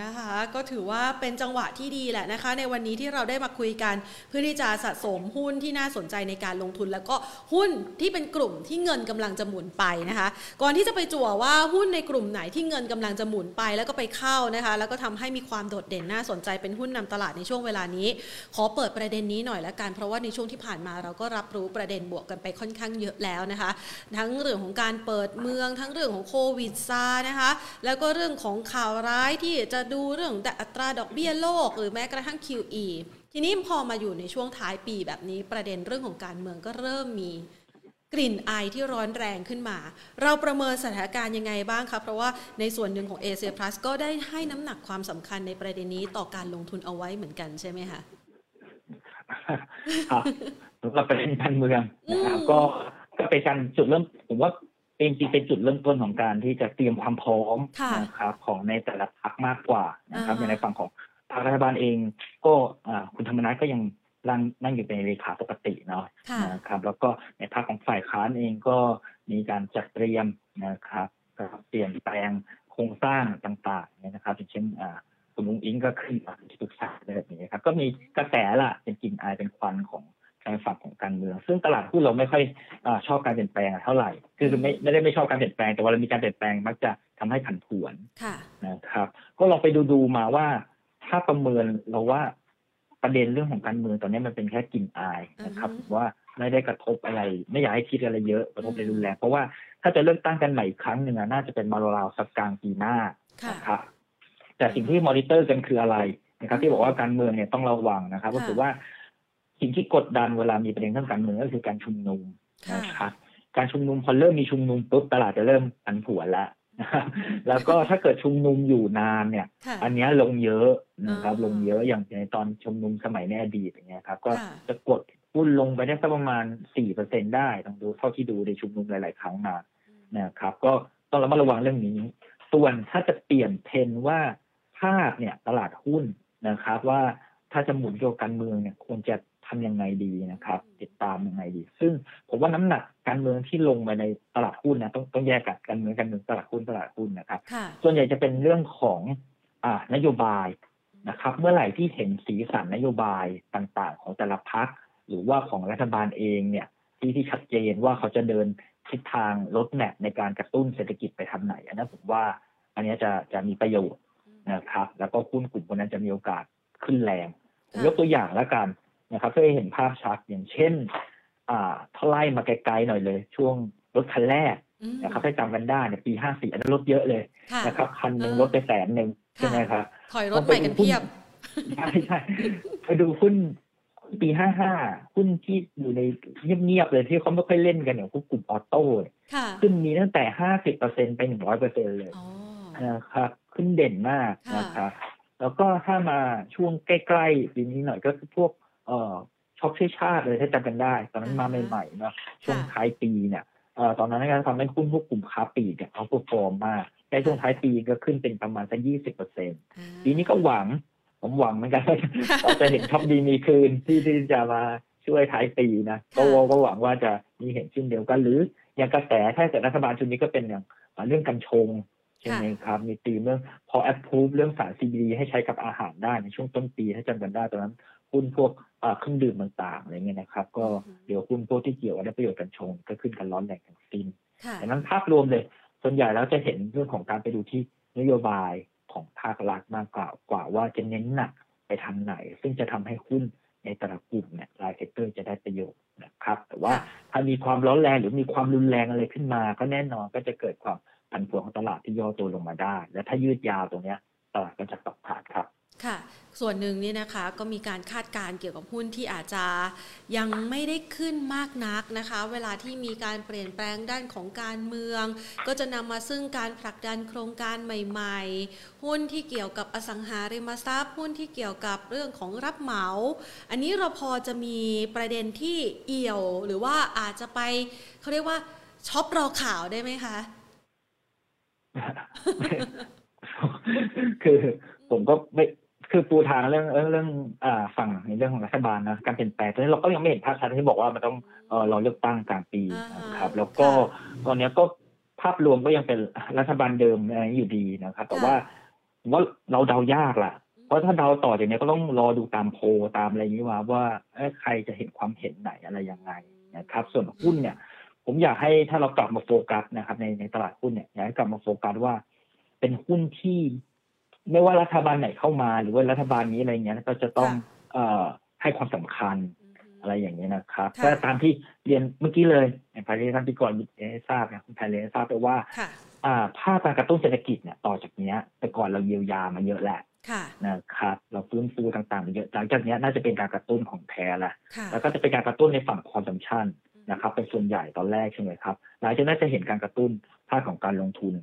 นะคะก็ถือว่าเป็นจังหวะที่ดีแหละนะคะ ในวันนี้ที่เราได้มาคุยกัน เพื่อที่จะสะสมหุ้นที่น่าสนใจในการลงทุน แล้วก็หุ้นที่เป็นกลุ่มที่เงินกำลังจะหมุนไปนะคะ ก่อนที่จะไปจั่วว่าหุ้นในกลุ่มไหนที่เงินกำลังจะหมุนไป แล้วก็ไปเข้านะคะ แล้วก็ทำให้มีความโดดเด่นน่าสนใจเป็นหุ้นนำตลาดในช่วงเวลานี้ ขอเปิดประเด็นนี้หน่อยละกันเพราะว่าในช่วงที่ผ่านมาเราก็รับรู้ประเด็นบวกกันไปค่อนข้างเยอะแล้วนะคะทั้งเรื่องของการเปิดเมือง ทั้งเรื่องของโควิดซานะคะแล้วก็เรื่องของข่าวร้ายที่จะดูเรื่องอัตราดอกเบี้ยโลก หรือแม้กระทั่ง QE ทีนี้พอมาอยู่ในช่วงท้ายปีแบบนี้ประเด็นเรื่องของการเมืองก็เริ่มมีกลิ่นไอที่ร้อนแรงขึ้นมา เราประเมินสถานการณ์ยังไงบ้างคะเพราะว่าในส่วนหนึ่งของเอเชียพลัสก็ได้ให้น้ำหนักความสำคัญในประเด็นนี้ต่อการลงทุนเอาไว้เหมือนกันใช่ไหมคะครับสำหรับประเด็นการเมืองนะครับก็ ก็เป็นการจุดเริ่มผมว่าเป็นจริงเป็นจุดเริ่มต้นของการที่จะเตรียมความพร้อมนะครับของในแต่ละพรรคมากกว่านะครับอย่างในฝั่งของพรรครัฐบาลเอง ก็คุณธรรมนัฐก็ยังนั่งนั่งอยู่ในเลขาปกติเนาะนะครับแล้วก็ในภาคของฝ่ายค้านเองก็มีการจัดเตรียมนะครับเปลี่ยนแปลงโครงสร้างต่างๆนะครับอย่างเช่นคุณลุงอิงก็ขึ้นมาที่ปรึกษาแบบนี้ครับก็มีกระแสละเป็นกลิ่นอายเป็นควันของ ในฝั่งของการเมือง ซึ่งตลาดหุ้นเราไม่ค่อยอชอบการเปลี่ยนแปลงเท่าไหร่ คือไม่ไม่ได้ไม่ชอบการเปลี่ยนแปลง แต่ว่าเรามีการเปลี่ยนแปลงมักจะทำให้ผันผวนนะครับ ก็ลองไปดูดูมาว่า ถ้าประเมินเราว่าประเด็นเรื่องของการเมืองตอนนี้มันเป็นแค่กลิ่นอายนะครับว่าไม่ได้กระทบอะไร ไม่อยากให้คิดอะไรเยอะกระทบในรุนแรงเพราะว่าถ้าจะเลือกตั้งกันใหม่อีกครั้งหนึ่งน่าจะเป็นมาราวสักกลางปีหน้านะครับแต่สิ่งที่มอนิเตอร์กันคืออะไรนะครับที่บอกว่าการเมืองเนี่ยต้องระวังนะครับ ก็คือว่า สิ่งที่กดดันเวลามีประเด็นทางการเมืองก็คือการชุมนุมนะครับการชุมนุมพอเริ่มมีชุมนุมปุ๊บตลาดจะเริ่มผันผวนแล้วแล้วก็ถ้าเกิดชุมนุมอยู่นานเนี่ย อันนี้ลงเยอะนะครับ ลงเยอะอย่างในตอนชุมนุมสมัยในอดีตอย่างเงี้ยครับ ก็จะกดหุ้นลงไปได้สักประมาณสี่เปอร์เซ็นได้ต้องดูเท่าที่ดูในชุมนุมหลาย ๆ ครั้งมานะครับ ก็ต้องระมัดระวังเรื่องนี้ ส่วนถ้าจะเปลี่ยนเทรนว่าภาพเนี่ยตลาดหุ้นนะครับ ว่าถ้าจะหมุนเกี่ยวกับการเมืองเนี่ยควรจะ ทำยังไงดีนะครับ ติดตามยังไงดี ซึ่งผมว่าน้ำหนักการเมืองที่ลงไปในตลาดหุ้นนะต้องต้องแยกกันการเมืองการเมืองตลาดหุ้นตลาดหุ้นนะครับส่วนใหญ่จะเป็นเรื่องของอ่านโยบายนะครับ เมื่อไหร่ที่เห็นสีสันนโยบายต่างๆ ของแต่ละพักหรือว่าของรัฐบาลเองเนี่ยที่ที่ชัดเจนว่าเขาจะเดินทิศทางลดแมพในการกระตุ้นเศรษฐกิจไปทางไหนอันนั้นผมว่า อันนี้จะจะมีประโยชน์นะครับ แล้วก็หุ้นกลุ่มนั้นจะมีโอกาสขึ้นแรงยกตัวอย่างแล้วกัน นะครับเพื่อให้เห็นภาพชัดอย่างเช่น อ่าถ้าไล่มาไกลๆหน่อยเลย ช่วงรถคันแรกนะครับถ้าจำกันได้เนี่ยปีห้าสี่อันนั้นรถเยอะเลยนะครับคันหนึ่งรถไปแสนหนึ่งใช่ไหมครับถอยรถใหม่กันเพียบใช่ใช่ไปดูหุ้นปีห้าห้าหุ้นที่อยู่ในเงียบๆเลยที่เขาไม่ค่อยเล่นกันอย่างพวกกลุ่มออโต้ขึ้นมีตั้งแต่ห้าสิบเปอร์เซ็นไปหนึ่งร้อยเปอร์เซ็นเลยนะครับขึ้นเด่นมากนะครับแล้วก็ถ้ามาช่วงใกล้ๆปีนี้หน่อยก็คือพวก เอ่อช้อปช่วยชาติเลยถ้าจำกันได้ ตอนนั้นมาใหม่ๆเนาะช่วงท้ายปีเนี่ยเอ่อตอนนั้นก็ทำให้หุ้นพวกกลุ่มค้าปีกเนี่ยเขา perform มากในช่วงท้ายปีก็ขึ้นเป็นประมาณสักยี่สิบเปอร์เซ็นต์ปีนี้ก็หวัง ผมหวังเหมือนกันเราจะเห็นช็อปดีมีคืนที่ที่จะมาช่วยท้ายปีนะก็ก็หวังว่าจะมีเห็นเช่นเดียวกัน หรืออย่างกระแสถ้าเกิดรัฐบาลชุดนี้ก็เป็นอย่างเรื่องกัญชงใช่ไหมครับมีตีมเรื่องพอแอปพูฟเรื่องสาร CBD ให้ใช้กับอาหารได้ในช่วงต้นปีถ้าจำกันได้ตอนนั้น หุ้นพวกเครื่องดื่มต่างๆอะไรเงี้ยนะครับ ก็เดี๋ยวหุ้นพวกที่เกี่ยวกับประโยชน์กันชงก็ขึ้นกันร้อนแรงทั้งสิ้นดังนั้นภาพรวมเลย ส่วนใหญ่แล้วจะเห็นเรื่องของการไปดูที่นโยบายของภาครัฐมากกว่ากว่าว่าจะเน้นหนักไปทางไหน ซึ่งจะทำให้หุ้นในแต่ละกลุ่มเนี่ยราย sector จะได้ประโยชน์นะครับ แต่ว่าถ้ามีความร้อนแรงหรือมีความรุนแรงอะไรขึ้นมา ก็แน่นอนก็จะเกิดความผันผวนของตลาดที่ย่อตัวลงมาได้ และถ้ายืดยาวตรงนี้ตลาดก็จะตกขาดครับ ค่ะส่วนหนึ่งนี่นะคะก็มีการคาดการณ์เกี่ยวกับหุ้นที่อาจจะยังไม่ได้ขึ้นมากนักนะคะ เวลาที่มีการเปลี่ยนแปลงด้านของการเมือง ก็จะนำมาซึ่งการผลักดันโครงการใหม่ ๆ หุ้นที่เกี่ยวกับอสังหาริมทรัพย์ หุ้นที่เกี่ยวกับเรื่องของรับเหมา อันนี้เราพอจะมีประเด็นที่เอี่ยว หรือว่าอาจจะไปเขาเรียกว่าช็อปรอข่าวได้ไหมคะคือผมก็ไม่ คือปูทางเรื่องเรื่องเรื่องอ่าฝั่งในเรื่องของรัฐบาลนะการเปลี่ยนแปลงตอนนี้เราก็ยังไม่เห็นภาพชัดที่บอกว่ามันต้องเออรอเลือกตั้งกลางปีอ่าฮะนะครับ แล้วก็ค่ะตอนนี้ก็ภาพรวมก็ยังเป็นรัฐบาลเดิมอะไรอยู่ดีนะครับ แต่ค่ะว่าผมว่าเราเดายากล่ะ เพราะถ้าเดาต่อจากนี้ก็ต้องรอดูตามโพลตามอะไรอย่างนี้ว่าว่าเอ้ยใครจะเห็นความเห็นไหนอะไรยังไงนะครับ ส่วนหุ้นเนี่ย ผมอยากให้ถ้าเรากลับมาโฟกัสนะครับ ในในตลาดหุ้นเนี่ยอยากให้กลับมาโฟกัสว่า เป็นหุ้นที่ ไม่ว่ารัฐบาลไหนเข้ามา หรือว่ารัฐบาลนี้อะไรเงี้ยก็จะต้องค่ะเอ่อให้ความสำคัญอืมอะไรอย่างเงี้ยนะครับค่ะก็ตามที่เรียนเมื่อกี้เลยอย่างภายในท่านพิกรให้ทราบเนี่ยคุณไทยเรียนให้ทราบไปว่าค่ะอ่าภาพการกระตุ้นเศรษฐกิจเนี่ยต่อจากเนี้ย แต่ก่อนเราเยียวยามาเยอะแหละค่ะนะครับเราฟื้นฟูต่างๆมาเยอะหลังจากเนี้ยน่าจะเป็นการกระตุ้นของแท้ละค่ะแล้วก็จะเป็นการกระตุ้นในฝั่งคอนซัมชันนะครับ เป็นส่วนใหญ่ตอนแรกใช่ไหมครับหลังจากนั้นจะเห็นการกระตุ้นภาคของการลงทุน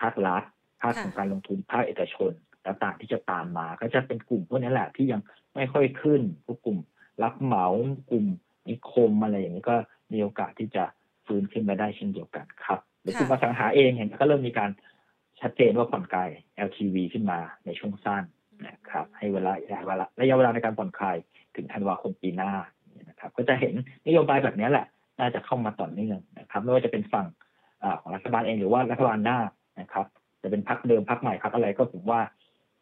ภาครัฐ ภาคของการลงทุนภาคเอกชนต่างๆที่จะตามมา ก็จะเป็นกลุ่มพวกนี้แหละที่ยังไม่ค่อยขึ้นพวกกลุ่มรับเหมากลุ่มนิคมอะไรอย่างนี้ก็มีโอกาสที่จะฟื้นขึ้นมาได้เช่นเดียวกันครับหรือกลุ่มอสังหาเองเห็นก็เริ่มมีการชัดเจนว่าผ่อนคลาย LTV ขึ้นมาในช่วงสั้นนะครับให้เวลาระยะเวลาระยะเวลาในการผ่อนคลายถึงธันวาคมปีหน้านะครับ ก็จะเห็นนโยบายแบบนี้แหละ น่าจะเข้ามาต่อเนื่องนะครับ ไม่ว่าจะเป็นฝั่งอาของรัฐบาลเองหรือว่ารัฐบาลหน้านะครับ จะเป็นพักเดิมพักใหม่พักอะไรก็ผมว่า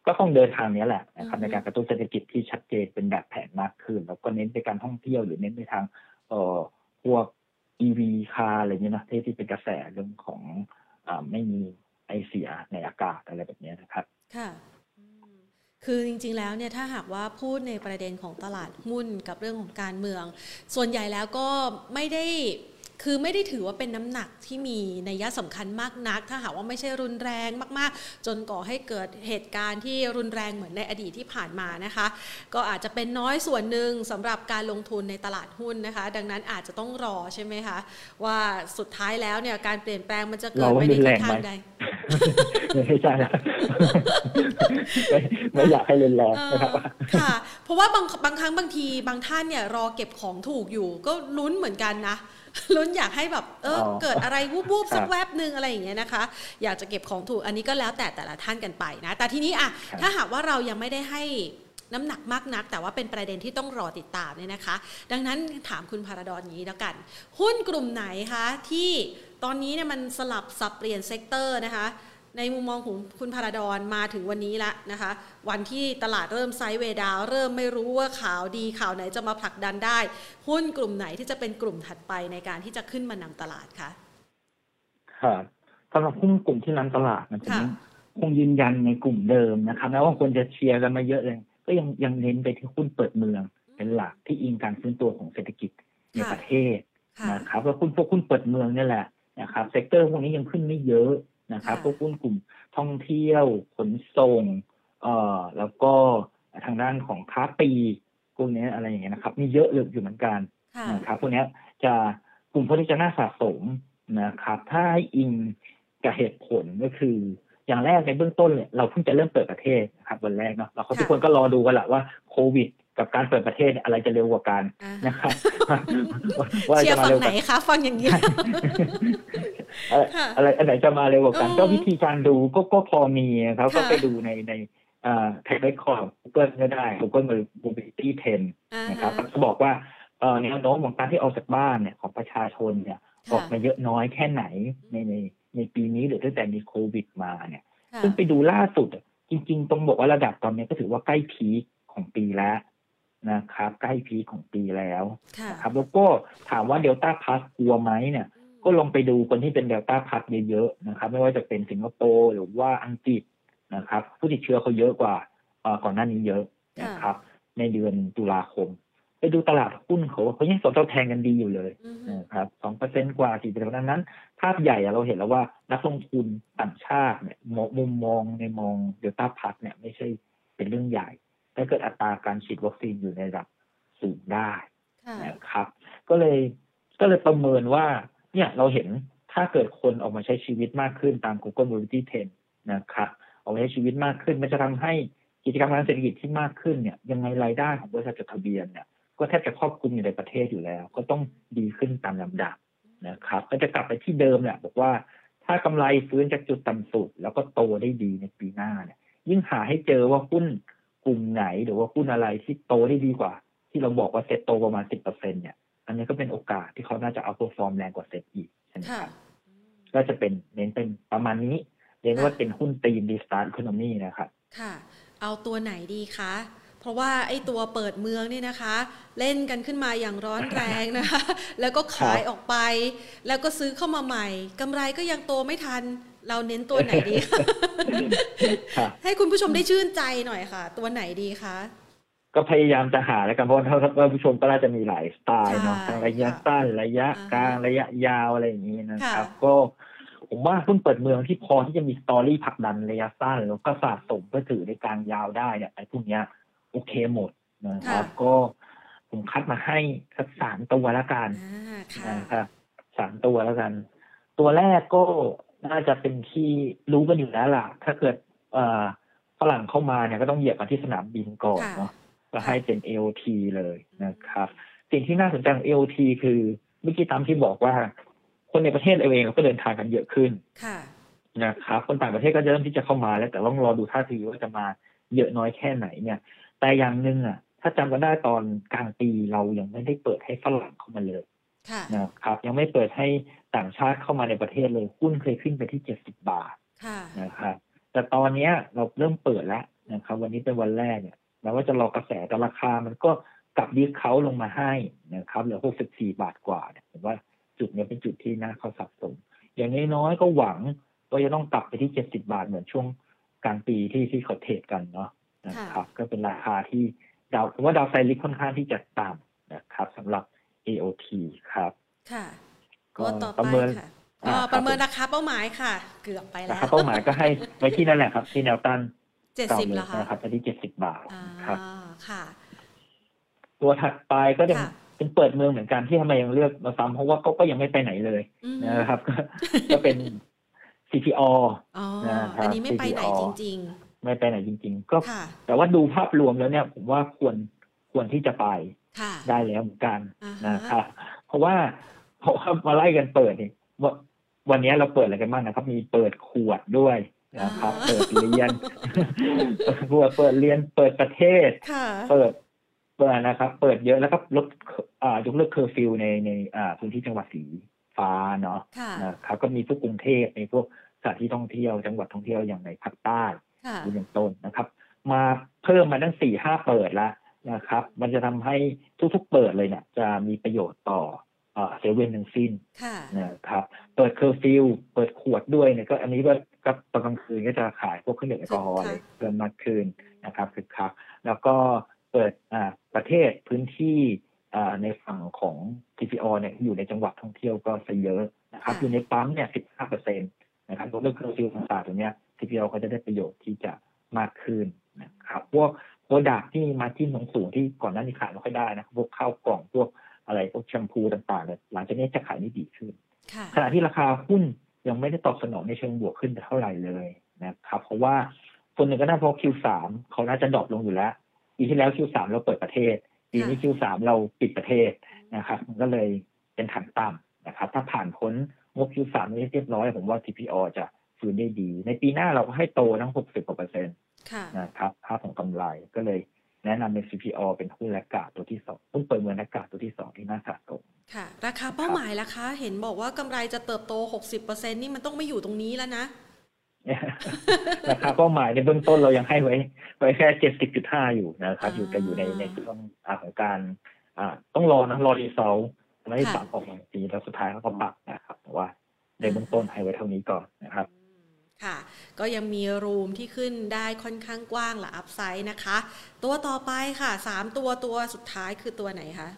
ก็ต้องเดินทางนี้แหละนะครับอือฮึในการกระตุ้นเศรษฐกิจที่ชัดเจนเป็นแบบแผนมากขึ้น แล้วก็เน้นไปการท่องเที่ยวหรือเน้นไปทางเอ่อพวก EV คาร์อะไรเงี้ยนะที่ที่เป็นกระแสเรื่องของอ่าไม่มีไอเสียในอากาศอะไรแบบเนี้ยนะครับ ค่ะอืมคือจริงๆ แล้วเนี่ยถ้าหากว่าพูดในประเด็นของตลาดหุ้นกับเรื่องของการเมือง ส่วนใหญ่แล้วก็ไม่ได้ คือไม่ได้ถือว่าเป็นน้ำหนักที่มีนัยสำคัญมากนัก ถ้าหากว่าไม่ใช่รุนแรงมาก ๆ จนก่อให้เกิดเหตุการณ์ที่รุนแรงเหมือนในอดีตที่ผ่านมานะคะ ก็อาจจะเป็นน้อยส่วนหนึ่งสำหรับการลงทุนในตลาดหุ้นนะคะ ดังนั้นอาจจะต้องรอใช่ไหมคะ ว่าสุดท้ายแล้วเนี่ยการเปลี่ยนแปลงมันจะเกิดไปในทิศทางใดไม่ใช่นะไม่ไม่อยากให้เล่นแรงเออนะครับค่ะ เพราะว่าบางบางครั้งบางทีบางท่านเนี่ยรอเก็บของถูกอยู่ ก็ลุ้นเหมือนกันนะ ลุ้นอยากให้แบบเอออ๋อเกิดอะไรวูบวูบๆสักครับแวบหนึ่งอะไรอย่างเงี้ยนะคะ อยากจะเก็บของถูกอันนี้ก็แล้วแต่แต่ละท่านกันไปนะ แต่ทีนี้อะครับถ้าหากว่าเรายังไม่ได้ให้น้ำหนักมากนัก แต่ว่าเป็นประเด็นที่ต้องรอติดตามเนี่ยนะคะ ดังนั้นถามคุณพาราดอนอย่างนี้แล้วกัน หุ้นกลุ่มไหนคะที่ตอนนี้เนี่ยมันสลับสับเปลี่ยน sector นะคะ ในมุมมองของคุณพาราดอนมาถึงวันนี้ละนะคะ วันที่ตลาดเริ่ม sideway down เริ่มไม่รู้ว่าข่าวดีข่าวไหนจะมาผลักดันได้ หุ้นกลุ่มไหนที่จะเป็นกลุ่มถัดไปในการที่จะขึ้นมานำตลาดคะครับสำหรับหุ้นกลุ่มที่นำตลาดมันจะค่ะคงยืนยันในกลุ่มเดิมนะครับแม้ว่าคนจะเชียร์กันมาเยอะเลย ก็ยังยังเน้นไปที่หุ้นเปิดเมือง เป็นหลักที่อิงการฟื้นตัวของเศรษฐกิจในค่ะประเทศค่ะนะครับแล้วหุ้นพวกหุ้นเปิดเมืองนี่แหละนะครับ sector พวกนี้ยังขึ้นไม่เยอะ นะครับค่ะพวกหุ้นกลุ่มท่องเที่ยวขนส่งเอ่อแล้วก็ทางด้านของค้าปลีกพวกนี้อะไรอย่างเงี้ยนะครับ มีเยอะเลยอยู่เหมือนกันค่ะนะครับพวกเนี้ยจะกลุ่มพวกนี้จะน่าสะสมนะครับ ถ้าให้อิงกับเหตุผลก็คือ อย่างแรกในเบื้องต้นเนี่ยเราเพิ่งจะเริ่มเปิดประเทศนะครับวันแรกเนาะแล้วก็ค่ะทุกคนก็รอดูกันแหละว่าโควิด กับการเปิดประเทศเนี่ยอะไรจะเร็วกว่ากันอ่านะครับว่าเชียจะร์มาฝั่งเร็วไหนกันคะฟังอย่างนี้อะไรค่ะอะไรอันไหนจะมาเร็วกว่ากันเออก็วิธีการดูก็ก็พอมีนะครับค่ะก็ไปดูในในอ่าแท็กเรคคอร์ด Google ก็ได้ Google Mobility Trend อ่านะครับฮะก็บอกว่าเอ่อแนวโน้มของการที่ออกจากบ้านเนี่ยของประชาชนเนี่ยค่ะออกมาเยอะน้อยแค่ไหนในในในปีนี้หรือตั้งแต่มีโควิดมาเนี่ยค่ะซึ่งไปดูล่าสุดอะจริง ๆ ต้องบอกว่าระดับตอนนี้ก็ถือว่าใกล้พีคของปีแล้ว นะครับใกล้พีคของปีแล้วค่ะนะครับแล้วก็ถามว่าเดลต้าพ u สกลัวไหมเนี่ย ก็ลองไปดูคนที่เป็นเดลต้าพ u สเยอะๆนะครับ ไม่ว่าจะเป็นสิงคโปร์หรือว่าอังกฤษนะครับ ผู้ติดเชื้อเขาเยอะกว่าเอ่อก่อนหน้านี้เยอะนะครับ ในเดือนตุลาคม ไปดูตลาดหุ้นเขาเขายังสดตอบแทนกันดีอยู่เลยอือฮึนะครับสองเปอร์เซ็นกว่าสี่เปอร์เซ็นต์นั้น ภาพใหญ่อะเราเห็นแล้วว่านักลงทุนต่างชาติเนี่ยมองมุมมองในมองเดลต้าพัทเนี่ยไม่ใช่เป็นเรื่องใหญ่ ถ้าเกิดอัตราการฉีดวัคซีนอยู่ในระดับสูงได้ค่ะนะครับ ก็เลยก็เลยประเมินว่า เนี่ยเราเห็นถ้าเกิดคนออกมาใช้ชีวิตมากขึ้นตาม Google Mobility Trend นะครับออกมาใช้ชีวิตมากขึ้น มันจะทำให้กิจกรรมทางเศรษฐกิจที่มากขึ้นเนี่ย ยังไงรายได้ของบริษัทจดทะเบียนเนี่ยก็แทบจะครอบคลุมอยู่ในประเทศอยู่แล้ว ก็ต้องดีขึ้นตามลำดับนะครับ ก็จะกลับไปที่เดิมแหละบอกว่าถ้ากำไรฟื้นจากจุดต่ำสุด แล้วก็โตได้ดีในปีหน้าเนี่ยยิ่งหาให้เจอว่าหุ้น กลุ่มไหนหรือว่าหุ้นอะไรที่โตได้ดีกว่า ที่เราบอกว่าเซ็ตโตประมาณสิบเปอร์เซ็นเนี่ย อันนี้ก็เป็นโอกาสที่เขาน่าจะ outperform แรงกว่าเซ็ตอีกใช่ไหมครับก็จะเป็นเน้นเป็นประมาณนี้เรียกว่าเป็นหุ้นตีนดีสตาร์ทอีโคโนมีนะครับค่ะ เอาตัวไหนดีคะเพราะว่าไอ้ตัวเปิดเมืองนี่นะคะ เล่นกันขึ้นมาอย่างร้อนแรงนะคะ แล้วก็ขายออกไป แล้วก็ซื้อเข้ามาใหม่กำไรก็ยังโตไม่ทัน เราเน้นตัวไหนดีให้คุณผู้ชมได้ชื่นใจหน่อยค่ะ ตัวไหนดีคะก็พยายามจะหาแล้วกันเพราะท่านผู้ชมก็น่าจะมีหลายสไตล์เนาะทั้งระยะสั้นระยะกลางระยะยาวอะไรอย่างนี้นะครับ ก็ผมว่าหุ้นเปิดเมืองที่พอที่จะมีสตอรี่ผลักดันระยะสั้นแล้วก็สะสมเพื่อถือในกลางยาวได้เนี่ยไอ้พวกเนี้ยโอเคหมดนะครับ ก็ผมคัดมาให้สักสามตัวแล้วกันนะครับสามตัวแล้วกัน ตัวแรกก็ น่าจะเป็นที่รู้กันอยู่แล้วล่ะ ถ้าเกิดฝรั่งเข้ามาเนี่ยก็ต้องเหยียบมาที่สนามบินก่อนเนาะก็ให้เป็น AOT เลยนะครับ สิ่งที่น่าสนใจของ AOT คือเมื่อกี้ตามที่บอกว่า คนในประเทศเองก็เดินทางกันเยอะขึ้นนะครับคนต่างประเทศก็เริ่มที่จะเข้ามาแล้ว แต่ต้องรอดูท่าทีว่าจะมาเยอะน้อยแค่ไหนเนี่ย แต่อย่างหนึ่งอะ ถ้าจำกันได้ตอนกลางปีเรายังไม่ได้เปิดให้ฝรั่งเข้ามาเลยนะครับ ยังไม่เปิดให้ ต่างชาติเข้ามาในประเทศเลยหุ้นเคยขึ้นไปที่เจ็ดสิบบาทนะครับแต่ตอนเนี้ยเราเริ่มเปิดแล้วนะครับ วันนี้เป็นวันแรกเนี่ยแม้ว่าจะรอกระแสแต่ราคามันก็กลับยืดเขาลงมาให้นะครับเหลือหกสิบสี่บาทกว่าเนี่ยผมว่าจุดนี้เป็นจุดที่น่าเขาสับสนอย่างน้อยๆก็หวังว่าจะต้องกลับไปที่เจ็ดสิบาทเหมือนช่วงกลางปีที่ที่เขาเทรดกันเนาะนะครับ ก็เป็นราคาที่ดาวผมว่าดาวไซริกค่อนข้างที่จะต่ำนะครับสำหรับ AOT ครับ ค่ะ ก็ประเมินประเมินราคาเป้าหมายค่ะ เกือบไปแล้วราคาเป้าหมายก็ให้ไว้ที่นั่นแหละครับ ที่แนวต้านเจ็ดสิบแล้วนะครับที่เจ็ดสิบบาทครับค่ะ ตัวถัดไปก็จะเป็นเปิดเมืองเหมือนกันที่ทำไมยังเลือกมาซ้ำเพราะว่าก็ยังไม่ไปไหนเลยนะครับ ก็เป็น CPO นะครับอันนี้ไม่ไปไหนจริง ๆ ไม่ไปไหนจริง ๆ ก็ แต่ว่าดูภาพรวมแล้วเนี่ย ผมว่าควรควรที่จะไปได้แล้วเหมือนกันนะครับเพราะว่า เพราะว่ามาไล่กันเปิดนี่ว่าวันนี้เราเปิดอะไรกันบ้างนะครับ มีเปิดขวดด้วยนะครับ เปิดเรียนเปิดขวดเปิดเรียนเปิดประเทศเปิดเปิดนะครับ เปิดเยอะแล้วก็ลดอ่ายกเลิกเคอร์ฟิวในในอ่าพื้นที่จังหวัดสีฟ้าเนาะนะครับก็มีพวกกรุงเทพในพวกสถานที่ท่องเที่ยวจังหวัดท่องเที่ยวอย่างในภาคใต้อย่างต้นนะครับ มาเพิ่มมาตั้งสี่ห้าเปิดแล้วนะครับ มันจะทำให้ทุกๆเปิดเลยเนี่ยจะมีประโยชน์ต่อ เซเว่นทั้งสิ้นนะครับเปิดเคอร์ฟิวเปิดขวดด้วยเนี่ยก็อันนี้ก็ก็ตอนกลางคืนก็จะขายพวกเครื่องดื่มแอลกอฮอล์เลยเพิ่มมากขึ้นนะครับคึกคักแล้วก็เปิดประเทศพื้นที่ในฝั่งของ TPO เนี่ยอยู่ในจังหวัดท่องเที่ยวก็ซะเยอะนะครับอยู่ในปั๊มเนี่ยสิบห้าเปอร์เซ็นต์นะครับเรื่องเคอร์ฟิวต่างๆตรงเนี้ย TPO ก็จะได้ประโยชน์ที่จะมากขึ้นนะครับพวก product ที่ margin สูงที่ก่อนหน้านี้ขายไม่ค่อยได้นะพวกข้าวกล่องพวก อะไรพวกแชมพูต่างๆเนี่ยหลังจากนี้จะขายได้ดีขึ้น ขณะที่ราคาหุ้นยังไม่ได้ตอบสนองในเชิงบวกขึ้นเท่าไหร่เลยนะครับ เพราะว่าคนหนึ่งก็น่าเพราะ Q3 เขาน่าจะดรอปลงอยู่แล้วปีที่แล้ว Q3 เราเปิดประเทศปีนี้ Q3 เราปิดประเทศนะครับมันก็เลยเป็นฐานต่ำนะครับ ถ้าผ่านพ้นงบ Q3 นี้เรียบร้อย ผมว่า TPO จะฟื้นได้ดี ในปีหน้าเราก็ให้โตทั้ง 60กว่าเปอร์เซ็นต์นะครับภาพของกำไรก็เลย แนะนำเป็น CPO เป็นหุ้นแลกกาตัวที่สองหุ้นเปิดเมืองแลกกาตัวที่สองที่น่าสะสมค่ะ ราคาเป้าหมายราคาเห็นบอกว่ากำไรจะเติบโต 60%นี่มันต้องไม่อยู่ตรงนี้แล้วนะราคาเป้าหมายในเบื้องต้นเรายังให้ไว้ ไว้แค่เจ็ดสิบจุดห้าอยู่นะครับ อยู่แต่อยู่ในในช่วงของการ อ่า ต้องรอนะรอรีเซลไม่ได้ปรับออกมาปีแล้วสุดท้ายเขาก็ปรับนะครับแต่ว่าในเบื้องต้นให้ไว้เท่านี้ก่อนนะครับ ค่ะ ก็ยังมี room ที่ขึ้นได้ค่อนข้างกว้างหละ upside นะคะ ตัวต่อไปค่ะสามตัวตัวสุดท้ายคือตัวไหนคะ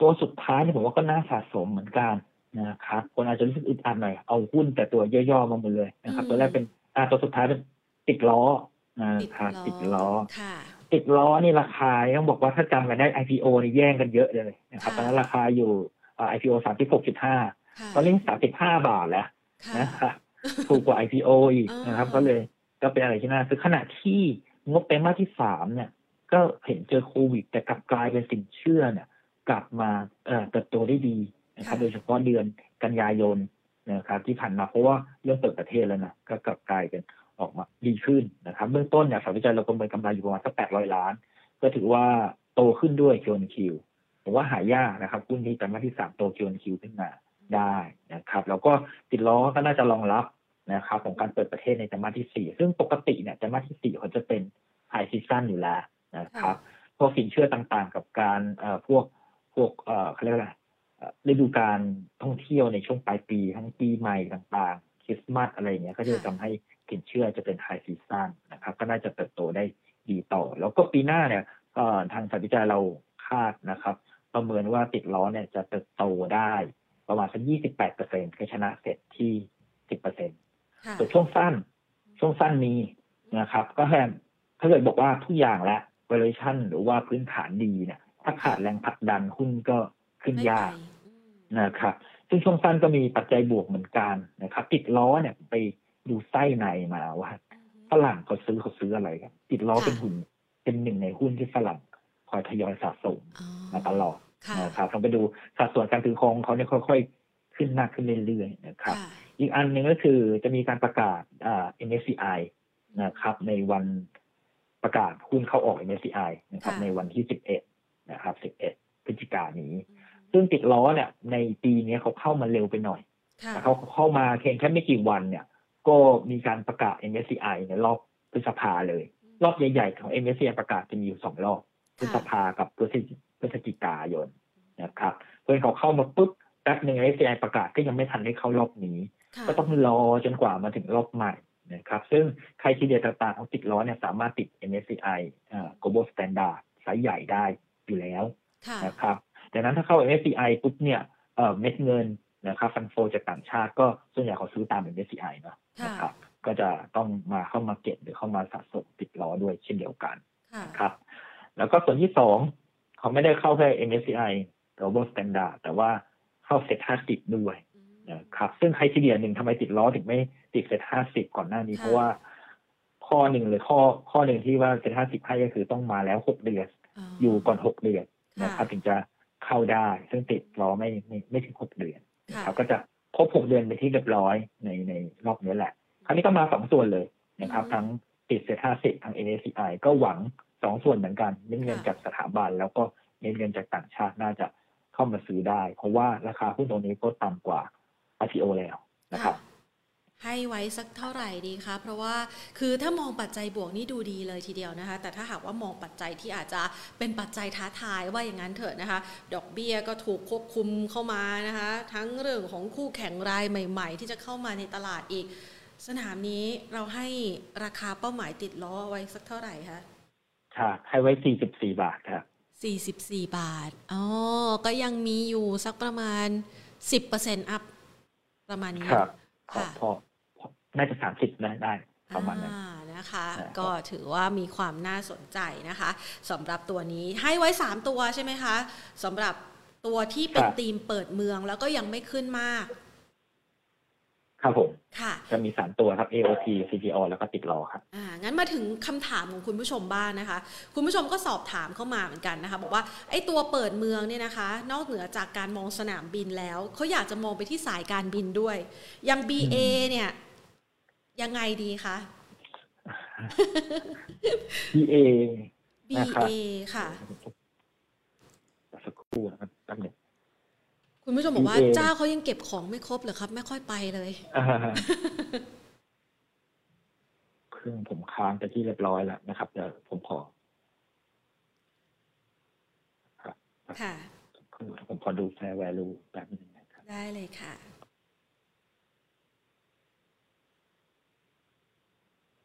ตัวสุดท้ายเนี่ยผมว่าก็น่าสะสมเหมือนกันนะครับคนอาจจะรู้สึกอึดอัดหน่อยเอาหุ้นแต่ตัวย่อๆมาหมดเลยนะครับ ตัวแรกเป็นอ่าตัวสุดท้ายเป็นติดล้อนะครับติดล้อติดล้อนี่ราคาต้องบอกว่าถ้าจำกันได้ IPO นี่แย่งกันเยอะเลยนะครับตอนนั้นราคาอยู่ IPO สามสิบหกจุดห้าตอนนี้สามสิบห้าบาทแล้วนะครับ ถูกกว่า IPO อีกนะครับ ก็เลยก็เป็นอะไรที่น่าซื้อขณะที่งบไตรมาสที่สามเนี่ย ก็เห็นเจอโควิด แต่กลับกลายเป็นสินเชื่อเนี่ย กลับมาเอ่อเติบโตได้ดีนะครับ โดยเฉพาะเดือนกันยายนนะครับที่ผ่านมาเพราะว่าเรื่องเปิดประเทศแล้วนะก็กลับกลายเป็นออกมาดีขึ้นนะครับ เบื้องต้นเนี่ยสายวิจัยเราประเมินกำไรอยู่ประมาณสักแปดร้อยล้าน ก็ถือว่าโตขึ้นด้วย Q on Q ผมว่าหายากนะครับหุ้นที่ไตรมาสที่สามโต Q on Q ขึ้นมาได้นะครับ แล้วก็ติดล้อก็น่าจะรองรับ นะครับของการเปิดประเทศในไตรมาสที่สี่ซึ่งปกติเนี่ยไตรมาสที่สี่เขาจะเป็น high season อยู่แล้วนะครับพวกสินเชื่อต่างๆ กับการเอ่อพวกพวกเอ่อเขาเรียกอะไรฤดูการท่องเที่ยวในช่วงปลายปีทั้งปีใหม่ต่างๆคริสต์มาสอะไรเงี้ยก็จะทำให้สินเชื่อจะเป็นไฮซีซั่นนะครับ ก็น่าจะเติบโตได้ดีต่อ แล้วก็ปีหน้าเนี่ยทางสายวิจัยเราคาดนะครับ ประเมินว่าติดล้อเนี่ยจะเติบโตได้ประมาณสักยี่สิบแปดเปอร์เซ็นต์ชนะเสร็จที่สิบเปอร์เซ็นต์ ส่วนช่วงสั้น ช่วงสั้นนี้นะครับ ก็แค่ถ้าเกิดบอกว่าทุกอย่างแล้ว valuation หรือว่าพื้นฐานดีเนี่ย ถ้าขาดแรงผลักดันหุ้นก็ขึ้นยากนะครับ ซึ่งช่วงสั้นก็มีปัจจัยบวกเหมือนกันนะครับ ติดล้อเนี่ยไปดูไส้ในมาว่าฝรั่งเขาซื้อเขาซื้ออะไรกันติดล้อเป็นหุ้นเป็นหนึ่งในหุ้นที่ฝรั่งคอยทยอยสะสมมาตลอดนะครับลองไปดูสัดส่วนการถือครองเขาเนี่ยค่อยๆ ขึ้นมากขึ้นเรื่อยๆนะครับ อีกอันหนึ่งก็คือจะมีการประกาศอ่า MSCI นะครับ ในวันประกาศหุ้นเข้าออก MSCI นะครับ ในวันที่ 11 นะครับ 11 พฤศจิกายนนี้ ซึ่งติดล้อเนี่ยในปีนี้เขาเข้ามาเร็วไปหน่อยเขาเข้ามาเพียงแค่ไม่กี่วันเนี่ย ก็มีการประกาศ MSCI ในรอบพฤษภาเลย รอบใหญ่ๆของ MSCI ประกาศจะมีอยู่สองรอบพฤษภากับพฤศจิกายนนะครับ เพื่อเขาเข้ามาปุ๊บแป๊บหนึ่ง MSCI ประกาศก็ยังไม่ทันได้เข้ารอบนี้ ก็ต้องรอจนกว่ามาถึงรอบใหม่นะครับ ซึ่งใครทีเดียต่างๆของติดล้อเนี่ยสามารถติด MSCI Global Standard ไซส์ใหญ่ได้อยู่แล้วนะครับดังนั้นถ้าเข้า MSCI ปุ๊บเนี่ยเม็ดเงินนะครับฟันโฟจากต่างชาติก็ส่วนใหญ่เขาซื้อตาม MSCI เนาะนะครับก็จะต้องมาเข้ามาเก็ตหรือเข้ามาสะสมติดล้อด้วยเช่นเดียวกันครับ แล้วก็ส่วนที่สองเขาไม่ได้เข้าแค่ MSCI Global Standard แต่ว่าเข้าเซ็ตห้าสิบด้วย นะครับซึ่งไครทีเดียหนึ่งทำไมติดล้อถึงไม่ติดเซ็ตห้าสิบก่อนหน้านี้ เพราะว่าข้อหนึ่งเลยข้อข้อหนึ่งที่ว่าเซ็ตห้าสิบให้ก็คือต้องมาแล้วหกเดือนอยู่ก่อนหกเดือนนะครับถึงจะเข้าได้ ซึ่งติดล้อไม่ไม่ไม่ถึงหกเดือนนะครับก็จะครบหกเดือนไปที่เรียบร้อยในในรอบนี้แหละ คราวนี้ก็มาสองส่วนเลยนะครับ ทั้งติดเซ็ตห้าสิบทั้ง NSCI ก็หวังสองส่วนเหมือนกันเงินจากสถาบัน แล้วก็เงินจากต่างชาติน่าจะเข้ามาซื้อได้ เพราะว่าราคาหุ้นตรงนี้ก็ต่ำกว่า IPO แล้วนะครับให้ไว้สักเท่าไหร่ดีคะ เพราะว่าคือถ้ามองปัจจัยบวกนี่ดูดีเลยทีเดียวนะคะ แต่ถ้าหากว่ามองปัจจัยที่อาจจะเป็นปัจจัยท้าทายว่าอย่างนั้นเถอะนะคะ ดอกเบี้ยก็ถูกควบคุมเข้ามานะคะ ทั้งเรื่องของคู่แข่งรายใหม่ ๆ ที่จะเข้ามาในตลาดอีก สนามนี้เราให้ราคาเป้าหมายติดล้อไว้สักเท่าไหร่คะค่ะให้ไว้สี่สิบสี่บาทครับสี่สิบสี่บาทอ๋อก็ยังมีอยู่สักประมาณสิบเปอร์เซ็นต์อัพ ประมาณนี้ครับพอพอน่าจะสามสิบได้ได้ประมาณนั้นนะคะ ก็ถือว่ามีความน่าสนใจนะคะสำหรับตัวนี้ให้ไว้สามตัวใช่ไหมคะสำหรับตัวที่เป็นทีมเปิดเมืองแล้วก็ยังไม่ขึ้นมาก ครับผมค่ะจะมีสามตัวครับ AOP CPO แล้วก็ติดรอครับอ่างั้นมาถึงคำถามของคุณผู้ชมบ้างนะคะ คุณผู้ชมก็สอบถามเข้ามาเหมือนกันนะคะ บอกว่าไอ้ตัวเปิดเมืองเนี่ยนะคะ นอกเหนือจากการมองสนามบินแล้วเขาอยากจะมองไปที่สายการบินด้วยยัง BA เนี่ย ยังไงดีคะ BA BA ค่ะสักครู่นะครับแป๊บหนึ่ง คุณผู้ชมบอกว่าเจ้าเขายังเก็บของไม่ครบเหรอครับ ไม่ค่อยไปเลยเครื่องผมค้างไปที่เรียบร้อยแล้วนะครับเดี๋ยวผมขอค่ะผมขอดูแฟร์แวลูแป๊บนึงนะครับ ได้เลยค่ะ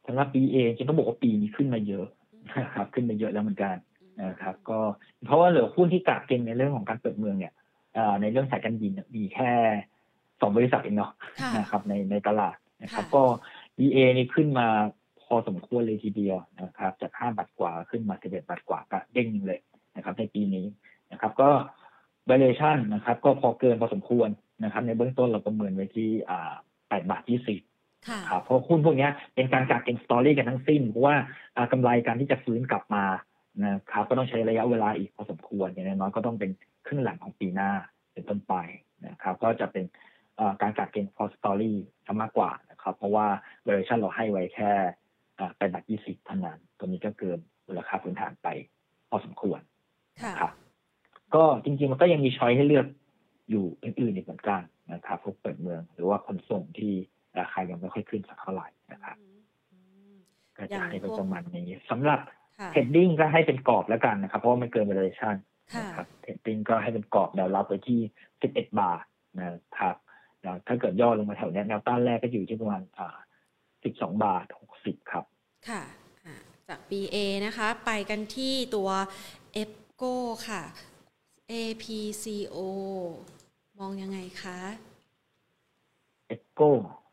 สำหรับปีเองจริงต้องบอกว่าปีนี้ขึ้นมาเยอะนะครับ ขึ้นมาเยอะแล้วเหมือนกันนะครับ ก็เพราะว่าเหลือหุ้นที่กะเก่งในเรื่องของการเปิดเมืองเนี่ย ในเรื่องสายการบินมีแค่สองบริษัทเองเนาะนะครับในในตลาดนะครับ ก็ EA นี่ขึ้นมาพอสมควรเลยทีเดียวนะครับ จากห้าบาทกว่าขึ้นมาสิบเอ็ดบาทกว่าก็เด้งเลยนะครับ ในปีนี้นะครับ ก็ valuation นะครับ ก็พอเกินพอสมควรนะครับ ในเบื้องต้นเราประเมินไว้ที่อ่าแปดบาทที่สิบครับเพราะหุ้นพวกนี้เป็นการกักเก็งสตอรี่กันทั้งสิ้นเพราะว่ากำไรการที่จะฟื้นกลับมานะครับก็ต้องใช้ระยะเวลาอีกพอสมควรอย่างน้อยก็ต้องเป็น ครึ่งหลังของปีหน้าเป็นต้นไปนะครับ ก็จะเป็นการกัดเกณฑ์ for story จะมากกว่านะครับ เพราะว่า valuation เราให้ไว้แค่แปดบาทยี่สิบเท่านั้น ตัวนี้ก็เกินมูลค่าพื้นฐานไปพอสมควรครับก็จริงๆ มันก็ยังมีช้อยให้เลือกอยู่อื่นๆอีกเหมือนกันนะครับพวกเปิดเมือง หรือว่าขนส่งที่ราคายังไม่ค่อยขึ้นสักเท่าไหร่นะครับก็จะให้เป็นประมาณนี้สำหรับ trading ก็ให้เป็นกรอบแล้วกันนะครับ เพราะว่ามันเกินเวลาชั่ นนะครับ trading ก็ให้เป็นกรอบแนวรับไปที่สิบเอ็ดบาทนะครับแล้วถ้าเกิดย่อลงมาแถวนี้แนวต้านแรกก็อยู่ที่ประมาณอ่าสิบสองบาทหกสิบครับ ค่ะ จาก BA นะคะ ไปกันที่ตัว e p c o ค่ะ APCO มองยังไงคะ e p c o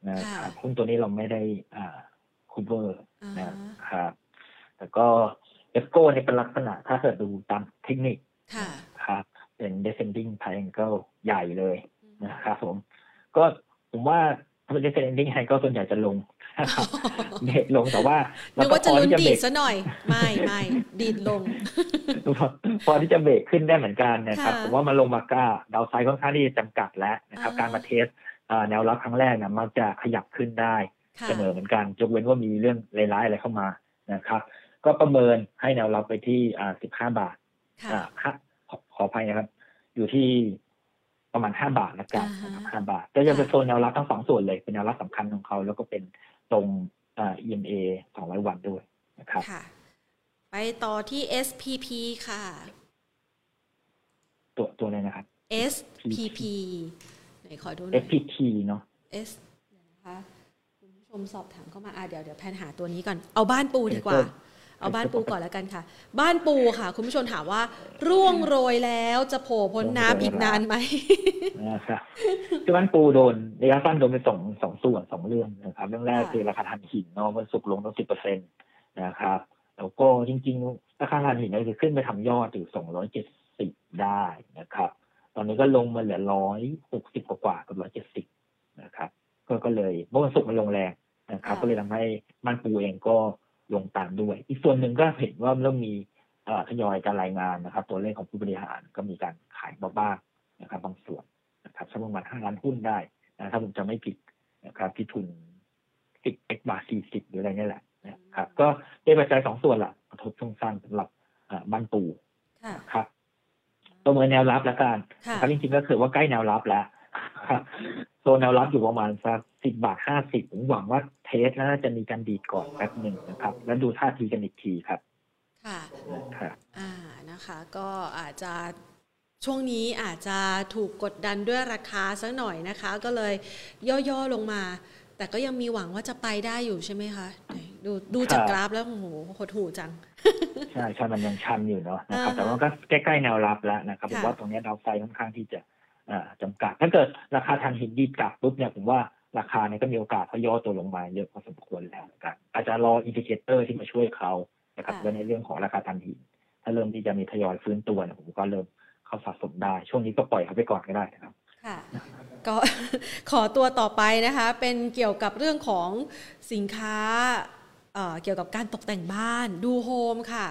นะครับหุ้นตัวนี้เราไม่ได้อ่าคูเวอร์นะครับแต่ก็ e p c o นี่เป็นลักษณะ ถ้าเกิดดูตามเทคนิค ครับเป็น descending triangle ใหญ่เลยนะครับผม ก็ผมว่าถ้าเป็น descending triangle ส่วนใหญ่จะลงเบรกลงแต่ว่านึกว่าจะลุ้นดีดซะหน่อย ไม่ไม่ดีดลง พอที่จะเบรกขึ้นได้เหมือนกันนะครับ ผมว่ามันลงมาก้าดาวไซด์ค่อนข้างที่จะจำกัดแล้วนะครับ การมาเทสแนวรับครั้งแรกนะมักจะขยับขึ้นได้เสมอเหมือนกันยกเว้นว่ามีเรื่องร้ายๆอะไรเข้ามานะครับ ก็ประเมินให้แนวรับไปที่อ่าสิบห้าบาทอ่า ขออภัยนะครับ อยู่ที่ประมาณห้าบาทละกันนะครับห้าบาทก็จะเป็นโซนแนวรับทั้งสองส่วนเลย เป็นแนวรับสำคัญของเขา แล้วก็เป็นตรงอ่า EMA สองร้อยวันด้วยนะครับค่ะไปต่อที่ SPP ค่ะ ตัวตัวอะไรนะครับ SPP ไหนขอดูหน่อย SPP เนาะ S นะคะคุณผู้ชมสอบถามเข้ามาอ่าเดี๋ยวเดี๋ยวแพนหาตัวนี้ก่อน เอาบ้านปูดีกว่า เอาบ้านปูก่อนแล้วกันค่ะ บ้านปูค่ะ คุณผู้ชมถามว่า ร่วงโรยแล้วจะโผล่พ้นน้ำอีกนานไหมนะครับคือบ้านปูโดนระยะสั้นโดนเป็นสองสองส่วนสองเรื่องนะครับ เรื่องแรกคือราคาถ่านหินเนาะมันสุกลงตั้งสิบเปอร์เซ็นต์นะครับแล้วก็จริงๆราคาถ่านหินเนี่ยจะขึ้นไปทำยอดถึงสองร้อยเจ็ดสิบได้นะครับ ตอนนี้ก็ลงมาเหลือร้อยหกสิบกว่ากับร้อยเจ็ดสิบนะครับ ก็ก็เลยเมื่อวันศุกร์มันลงแรงนะครับ ก็เลยทำให้มันปูเองก็ ลงตามด้วย อีกส่วนหนึ่งก็เห็นว่าเริ่มมีทยอยการรายงานนะครับ ตัวเลขของผู้บริหารก็มีการขายบ้างนะครับ บางส่วนนะครับสักประมาณห้าล้านหุ้นได้นะถ้าผมจะไม่ผิดนะครับที่ทุนสิบเอ็กบาทสี่สิบหรืออะไรนี่แหละนะครับ ก็ได้ปัจจัยสองส่วนละกระทบช่วงสั้นสำหรับบ้านปูครับตัวเมือแนวรับแล้วกันครับจริงๆก็คือว่าใกล้แนวรับแล้วครับ โซนแนวรับอยู่ประมาณสักสิบบาทห้าสิบผมหวังว่าเทสน่าจะมีการดีดก่อนแป๊บหนึ่งนะครับ แล้วดูท่าทีกันอีกทีครับ ค่ะค่ะอ่านะคะ ก็อาจจะช่วงนี้อาจจะถูกกดดันด้วยราคาสักหน่อยนะคะ ก็เลยย่อๆลงมา แต่ก็ยังมีหวังว่าจะไปได้อยู่ใช่ไหมคะดูดูจากกราฟแล้วโอ้โหโหดหูจัง ใช่ใช่มันยังชันอยู่เนาะนะครับแต่ว่าก็ใกล้ๆแนวรับแล้วนะครับผมว่าตรงนี้ downside ค่อนข้างที่จะ จำกัด ถ้าเกิดราคาถ่านหินดีดกลับปุ๊บเนี่ยผมว่าราคาเนี่ยก็มีโอกาสย่อตัวลงมาเยอะพอสมควรแล้วกันอาจจะรอ indicator ที่มาช่วยเขานะครับในเรื่องของราคาถ่านหิน ถ้าเริ่มที่จะมีทยอยฟื้นตัวเนี่ยผมก็เริ่มเขาสะสมได้ ช่วงนี้ก็ปล่อยเขาไปก่อนก็ได้นะครับค่ะก็ขอตัวต่อไปนะคะ เป็นเกี่ยวกับเรื่องของสินค้าเกี่ยวกับการตกแต่งบ้านดูโฮมค่ะ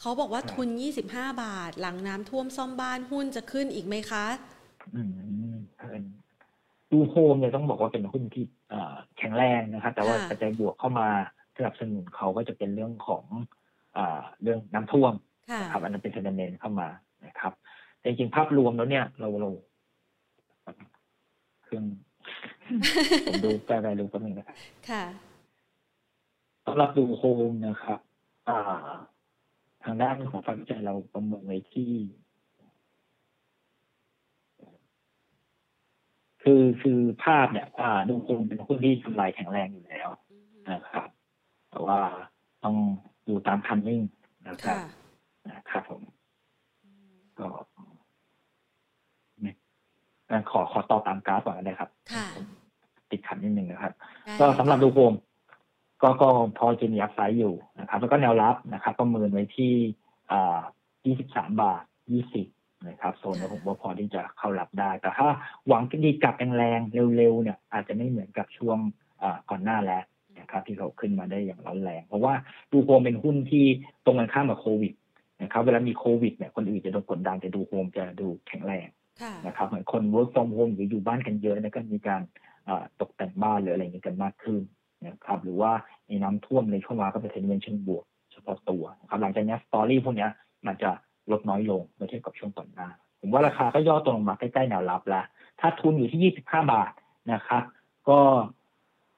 เขาบอกว่าทุน 25 บาท หลังน้ำท่วมซ่อมบ้านหุ้นจะขึ้นอีกไหมคะ อืมดูโฮมเนี่ยต้องบอกว่าเป็นหุ้นที่แข็งแรงนะครับ แต่ว่าปัจจัยบวกเข้ามาสนับสนุนเขาก็จะเป็นเรื่องของเรื่องน้ำท่วมครับอันนั้นเป็น sentiment เข้ามานะครับจริงๆภาพรวมแล้วเนี่ย เราเราเครื่องผมดูแปลไปดูแป๊บนึงนะครับค่ะสำหรับดูโฮมนะครับ อ่า ทางด้านของฝ่ายวิจัยเราประเมินไว้ที่ คือคือภาพเนี่ยอ่าดูโฮมเป็นหุ้นที่กำไรแข็งแรงอยู่แล้วนะครับ แต่ว่าต้องดูตาม earning นะครับนะครับผม ก็ขอขอตอบตามกราฟก่อนเลยครับ ติดขัดนิดนึงนะครับ ก็สำหรับดูโฮมก็ก็พอจะมี upside อยู่นะครับ แล้วก็แนวรับนะครับ ประเมินไว้ที่อ่า23 บาท 20 นะครับโซนนี้ผมว่าพอที่จะเข้ารับได้ แต่ถ้าหวังจะดีดกลับแรงๆเร็วๆเนี่ยอาจจะไม่เหมือนกับช่วงอ่าก่อนหน้าแล้วนะครับที่เขาขึ้นมาได้อย่างร้อนแรง เพราะว่าดูโฮมเป็นหุ้นที่ตรงกันข้ามกับโควิดนะครับเวลามีโควิดเนี่ยคนอื่นจะโดนกดดันแต่ดูโฮมจะดูแข็งแรงค่ะนะครับเหมือนคน work from home หรืออยู่บ้านกันเยอะเนะก็มีการอ่าตกแต่งบ้านหรืออะไรอย่างนี้กันมากขึ้นนะครับหรือว่ามีน้ำท่วมในช่วงเวลาก็เป็นเทนเวนเชิงบวกเฉพาะตัวนะครับหลังจากนี้สตอรี่พวกเนี้ยมันจะ ลดน้อยลงเมื่อเทียบกับช่วงก่อนหน้า ผมว่าราคาก็ย่อตัวลงมาใกล้ๆแนวรับแล้วถ้าทุนอยู่ที่ 25 บาทนะครับ ก็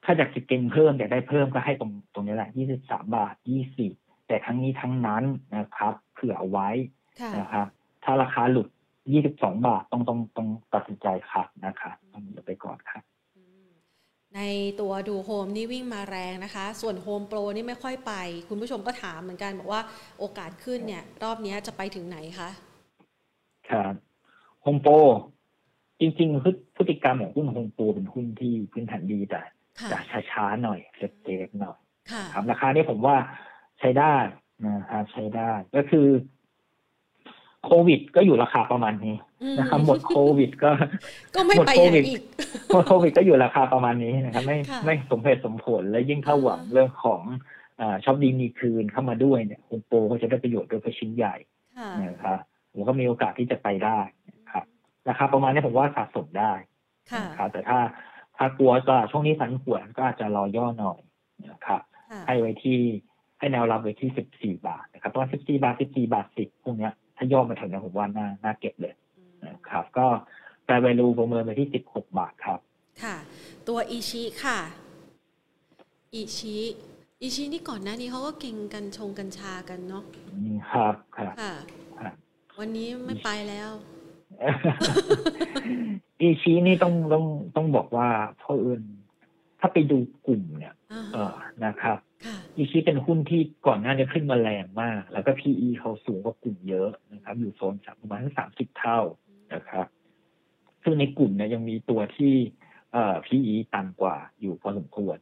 ถ้าอยากจะเก็งเพิ่มอยากได้เพิ่มก็ให้ตรงตรงนี้แหละ 23 บาท 20 แต่ทั้งนี้ทั้งนั้นนะครับ เผื่อเอาไว้ะนะครับ ถ้าราคาหลุด 22 บาทต้องต้องต้องตัดสินใจครับนะครับต้องอย่าไปก่อนครับ ในตัวดูโฮมนี่วิ่งมาแรงนะคะ ส่วนโฮมโปรนี่ไม่ค่อยไป คุณผู้ชมก็ถามเหมือนกันบอกว่าโอกาสขึ้นเนี่ย รอบเนี้ยจะไปถึงไหนคะ ครับโฮมโปรจริงๆพฤพฤติกรรมของหุ้นโฮมโปรเป็นหุ้นที่พื้นฐานดีแต่ค่ะจะช้าๆหน่อย safe ๆหน่อยค่ะครับราคานี้ผมว่าใช้ได้นะครับใช้ได้ก็คือ โควิด ก็อยู่ราคาประมาณนี้อืมนะครับหมดโควิด ก็ก็ไม่หมดไปโคไหนวิดอีกหมดโควิดก็อยู่ราคาประมาณนี้นะครับ ไม่ค่ะไม่สมเหตุสมผลและยิ่งถ้าหวังอ่าเรื่องของอาชอบดีมีคืนเข้ามาด้วยเนี่ยโฮมโปรก็จะได้ประโยชน์ด้วยเพราะชิ้นใหญ่ค่ะนะครับผมก็มีโอกาสที่จะไปได้นะครับราคาประมาณนี้ผมว่าสะสมได้ค่ะนะครับแต่ถ้าถ้ากลัวก็ช่วงนี้ผันผวนก็อาจจะรอย่อหน่อยนะครับค่ะให้ไว้ที่ให้แนวรับไว้ที่สิบสี่บาทนะครับเพราะสิบสี่บาทสิบสี่บาทสิบพวกเนี้ย ถ้าย่อมาถึงเนี้ผมว่าน่าน่าเก็บเลยอืมนะครับ ก็แปล value ประเมินไปที่สิบหกบาทครับ ค่ะ ตัวอีชิค่ะอีชิอีชินี่ก่อนหน้านี้เขาก็เก่งกันชงกัญชากันเนาะอืมครับครับค่ะครับวันนี้ไม่ไปแล้วอีชีนี่ต้องต้องต้องบอกว่าเพราะเอิญถ้าไปดูกลุ่มเนี่ยอ่าเออ นะครับค่ะอีชีเป็นหุ้นที่ก่อนหน้านี้ขึ้นมาแรงมาก แล้วก็ PE เขาสูงกว่ากลุ่มเยอะนะครับ อยู่โซนสักประมาณสามสิบเท่านะครับ ซึ่งในกลุ่มเนี่ยยังมีตัวที่เอ่อ PE ต่ำกว่าอยู่พอสมควร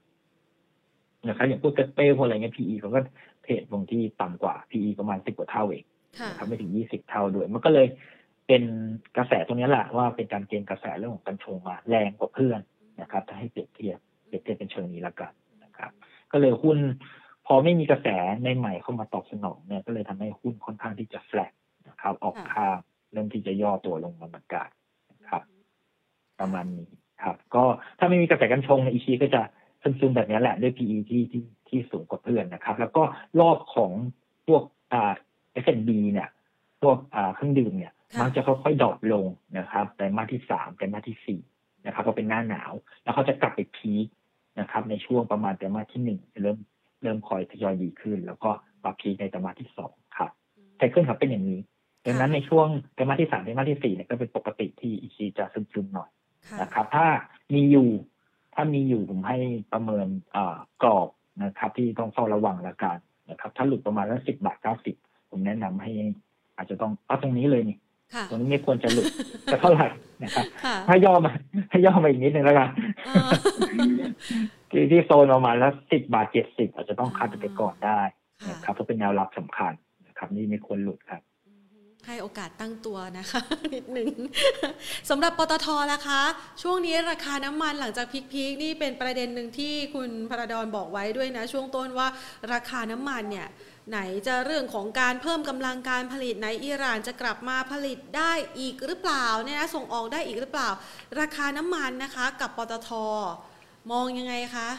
นะครับอย่างพวกเกสเป้พวกอะไรเงี้ย PE เขาก็เทรดลงที่ต่ำกว่า PE ประมาณสิบกว่าเท่าเองค่ะนะครับไม่ถึงยี่สิบเท่าด้วย มันก็เลยเป็นกระแสตรงนี้แหละว่าเป็นการเก็งกระแสเรื่องของการชงมาแรงกว่าเพื่อนนะครับ ถ้าให้เปรียบเทียบเปรียบเทียบเป็นเชิงนี้ละกันนะ ครับ ก็เลยหุ้นพอไม่มีกระแสใหม่ๆเข้ามาตอบสนองเนี่ยก็เลยทำให้หุ้นค่อนข้างที่จะแฟลตนะครับ ออกข้างเริ่มที่จะย่อตัวลงมาเหมือนกันนะครับ ประมาณนี้ครับ ก็ถ้าไม่มีกระแสกัญชงใน ICHI ก็จะซึมๆแบบนี้แหละด้วย PE ที่ที่ที่สูงกว่าเพื่อนนะครับ แล้วก็รอบของพวกอ่า F&B เนี่ยพวกอ่าเครื่องดื่มเนี่ยค่ะมักจะค่อยๆ drop ลงนะครับไตรมาสที่สามไตรมาสที่สี่นะครับเพราะเป็นหน้าหนาว แล้วเขาจะกลับไปพีค นะครับ ในช่วงประมาณไตรมาสที่หนึ่งจะเริ่มเริ่มคอยทยอยดีขึ้น แล้วก็ปรับพีคในไตรมาสที่สองครับไซเคิลครับเป็นอย่างนี้ดังนั้นในช่วงไตรมาสที่สามไตรมาสที่สี่เนี่ยก็เป็นปกติที่อีชีจะซึมๆหน่อยค่ะนะครับ ถ้ามีอยู่ถ้ามีอยู่ผมให้ประเมินอ่ากรอบนะครับ ที่ต้องเฝ้าระวังละกันนะครับ ถ้าหลุดประมาณละสิบบาทเก้าสิบผมแนะนำให้อาจจะต้องเอาตรงนี้เลยนี่ค่ะตรงนี้ไม่ควรจะหลุดจะเท่าไหร่นะครับค่ะถ้าย่อมาถ้าย่อมาอีกนิดนึงแล้วกันอ่า ที่ที่โซนประมาณละสิบบาทเจ็ดสิบอาจจะต้องคัดไปก่อนได้ค่ะนะครับเพราะเป็นแนวรับสำคัญนะครับนี่ไม่ควรหลุดครับ ให้โอกาสตั้งตัวนะคะ นิดหนึ่งสำหรับปตทล่ะคะ ช่วงนี้ราคาน้ำมันหลังจากพีคๆนี่เป็นประเด็นหนึ่งที่คุณพระดอนบอกไว้ด้วยนะ ช่วงต้นว่าราคาน้ำมันเนี่ยไหนจะเรื่องของการเพิ่มกำลังการผลิตไหนอิหร่านจะกลับมาผลิตได้อีกหรือเปล่าเนี่ยนะส่งออกได้อีกหรือเปล่า ราคาน้ำมันนะคะ กับปตท มองยังไงคะ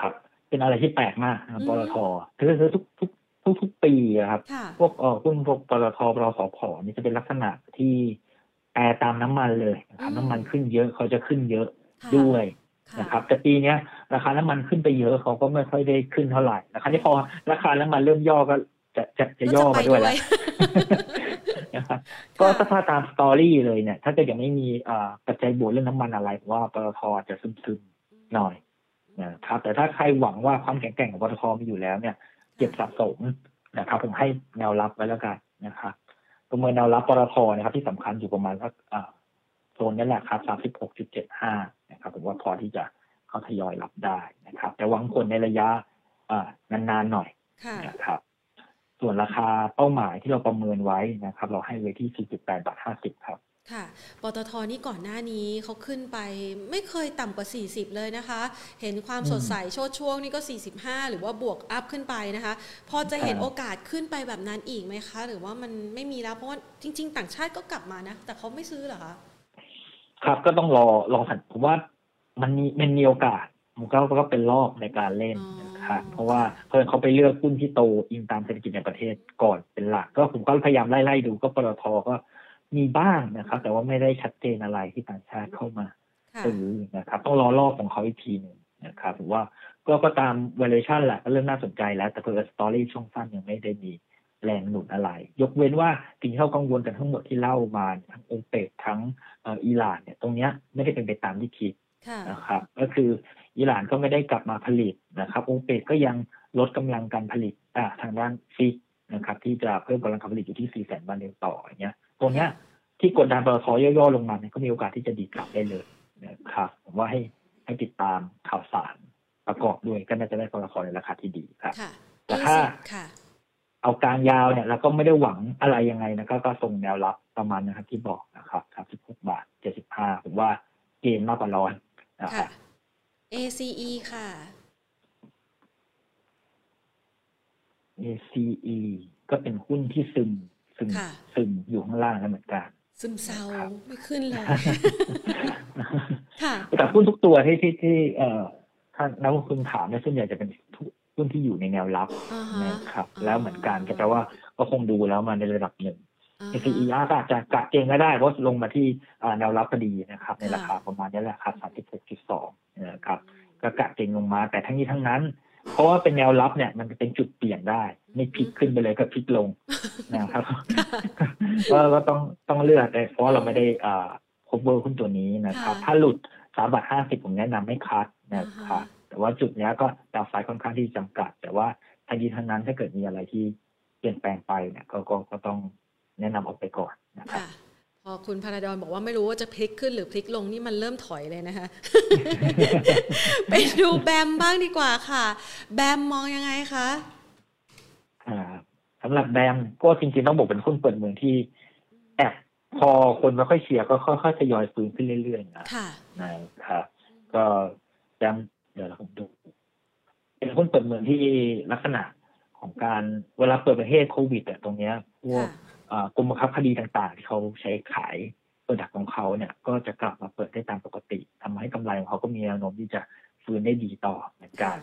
ครับ เป็นอะไรที่แปลกมากนะครับอืมปตทคือคือทุกทุกทุกทุกปีอะครับค่ะพวกเอ่อหุ้นพวกปตทปตสพนี่จะเป็นลักษณะที่แปรตามน้ำมันเลยนะครับอืมน้ำมันขึ้นเยอะเขาจะขึ้นเยอะค่ะด้วยค่ะนะครับแต่ปีเนี้ยราคาน้ำมันขึ้นไปเยอะเขาก็ไม่ค่อยได้ขึ้นเท่าไหร่นะครับที่พอราคาน้ำมันเริ่มย่อก็จะจะจะย่อมาด้วยแหละนะครับ ก็ถ้าตามสตอรี่เลยเนี่ย ถ้าเกิดยังไม่มีอ่าปัจจัยบวกเรื่องน้ำมันอะไรผมว่าปตทจะซึมๆหน่อยนะครับ แต่ถ้าใครหวังว่าความแข็งแกร่งของปตทมีอยู่แล้วเนี่ย เก็บสะสมนะครับ ผมให้แนวรับไว้แล้วกันนะครับประเมินแนวรับปตทนะครับ ที่สำคัญอยู่ประมาณสักอ่าโซนนี้แหละครับสามสิบหกจุดเจ็ดห้านะครับ ผมว่าพอที่จะเข้าทยอยรับได้นะครับ แต่หวังผลในระยะอ่านานๆหน่อยค่ะนะครับ ส่วนราคาเป้าหมายที่เราประเมินไว้นะครับ เราให้ไว้ที่ 4.8 บาท 50 ครับ ค่ะ ปตทนี่ก่อนหน้านี้เขาขึ้นไปไม่เคยต่ำกว่า 40 เลยนะคะ เห็นความสดใสโชดช่วงนี่ก็ 45 หรือว่าบวกอัพขึ้นไปนะคะ พอจะเห็นโอกาสขึ้นไปแบบนั้นอีกไหมคะ หรือว่ามันไม่มีแล้วเพราะว่าจริง ๆ ต่างชาติก็กลับมานะ แต่เขาไม่ซื้อเหรอคะ ครับก็ต้องรอลองผันผมว่ามันมีมันมีโอกาส มันก็ก็เป็นรอบในการเล่นนะครับเพราะว่าเพื่อนเขาไปเลือกหุ้นที่โตอิงตามเศรษฐกิจในประเทศก่อนเป็นหลัก ก็ผมก็พยายามไล่ๆดูก็ปตทก็มีบ้างนะครับ แต่ว่าไม่ได้ชัดเจนอะไรที่ต่างชาติเข้ามาซื้อนะครับ ต้องรอรอบของเขาอีกทีหนึ่งนะครับผมว่าก็ก็ตาม valuation แหละก็เรื่องน่าสนใจแล้ว แต่เพื่อสตอรี่ช่วงสั้นยังไม่ได้มีแรงหนุนอะไร ยกเว้นว่าสิ่งที่เขากังวลกันทั้งหมดที่เล่ามาทั้งองเปกทั้งอิหร่านเนี่ยตรงเนี้ยไม่ได้เป็นไปตามที่คิดนะครับ ก็คือ อิหร่านก็ไม่ได้กลับมาผลิตนะครับองเปกก็ยังลดกำลังการผลิตอ่าทางด้านฟิกนะครับ ที่จะเพิ่มกำลังการผลิตอยู่ที่ 4 แสนบาร์เรลต่ออย่างเงี้ยตรงเนี้ยที่กดดันปตทย่อๆลงมาเนี่ยก็มีโอกาสที่จะดีกลับได้เลยนะครับผมว่าให้ให้ติดตามข่าวสารประกอบด้วยก็น่าจะได้ปตทในราคาที่ดีครับแต่ถ้าเอากลางยาวเนี่ยเราก็ไม่ได้หวังอะไรยังไงนะก็ก็ทรงแนวรับประมาณนะครับที่บอกนะครับครับสิบหกบาทเจ็ดสิบห้าผมว่าเกณฑ์มากกว่าร้อนนะครับ ACE ค่ะ ACE ก็เป็นหุ้นที่ซึมซึมซึมอยู่ข้างล่างนั่นเหมือนกัน ซึมเศร้าไม่ขึ้นเลย ค่ะ แต่หุ้นทุกตัวที่ที่ที่เอ่อถ้านักลงทุนถามเนี่ยส่วนใหญ่จะเป็นหุ้นที่อยู่ในแนวรับนะครับ แล้วเหมือนกันก็แปลว่าก็คงดูแล้วมาในระดับหนึ่ง SCER ก็อาจจะกะเกงก็ได้เพราะลงมาที่แนวรับพอดีนะครับ ในราคาประมาณนี้แหละครับ36.2 นะครับก็กะเกงลงมา แต่ทั้งนี้ทั้งนั้น เพราะว่าเป็นแนวรับเนี่ย มันเป็นจุดเปลี่ยนได้ ไม่พลิกขึ้นไปเลยก็พลิกลงนะครับก็ก็ต้องต้องเลือกแต่เพราะเราไม่ได้อ่า cover หุ้นตัวนี้นะครับ ถ้าหลุดสามบาทห้าสิบผมแนะนำไม่คัดนะครับแต่ว่าจุดนี้ก็ดาวไซค่อนข้างที่จำกัด แต่ว่าทันทีทั้งนั้นถ้าเกิดมีอะไรที่เปลี่ยนแปลงไปเนี่ยก็ก็ก็ต้องแนะนำออกไปก่อนนะครับ พอคุณพาราดอนบอกว่าไม่รู้ว่าจะพลิกขึ้นหรือพลิกลงนี่มันเริ่มถอยเลยนะคะ ไปดูแบมบ้างดีกว่าค่ะ แบมมองยังไงคะอ่าสำหรับแบมก็จริงๆต้องบอกเป็นหุ้นเปิดเมืองที่แอบพอคนไม่ค่อยเชียร์ก็ค่อยๆทยอยฟื้นขึ้นเรื่อยๆนะนะครับ ก็แบมเดี๋ยวเราดู เป็นหุ้นเปิดเมืองที่ลักษณะของการเวลาเปิดประเทศโควิดแต่ตรงเนี้ยพวก กรมบังคับคดีต่างๆ ที่เขาใช้ขายโปรดักของเขาเนี่ยก็จะกลับมาเปิดได้ตามปกติทำให้กำไรของเขาก็มีแนวโน้มที่จะฟื้นได้ดีต่อเหมือนกัน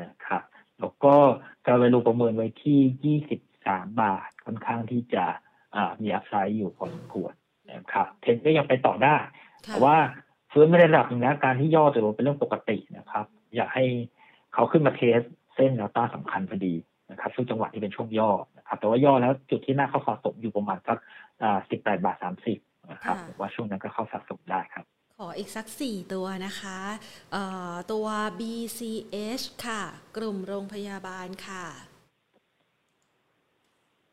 นะครับแล้วก็การเวลูประเมินไว้ที่ 23 บาทค่อนข้างที่จะมีอัพไซด์อยู่พอสมควรนะครับเทรนก็ยังไปต่อได้ แต่ว่าฟื้นไม่ได้ระดับนึงนะการที่ย่อจะลงเป็นเรื่องปกตินะครับ อยากให้เขาขึ้นมาเทสเส้นแนวต้านสำคัญพอดีนะครับช่วงจังหวะที่เป็นช่วงย่อนะ ครับแต่ว่าย่อแล้วจุดที่น่าเข้าสะสมอยู่ประมาณสักสิบแปดบาทสามสิบนะครับว่าช่วงนั้นก็เข้าสะสมได้ครับ ขออีกสักสี่ตัวนะคะตัว BCH ค่ะ กลุ่มโรงพยาบาลค่ะ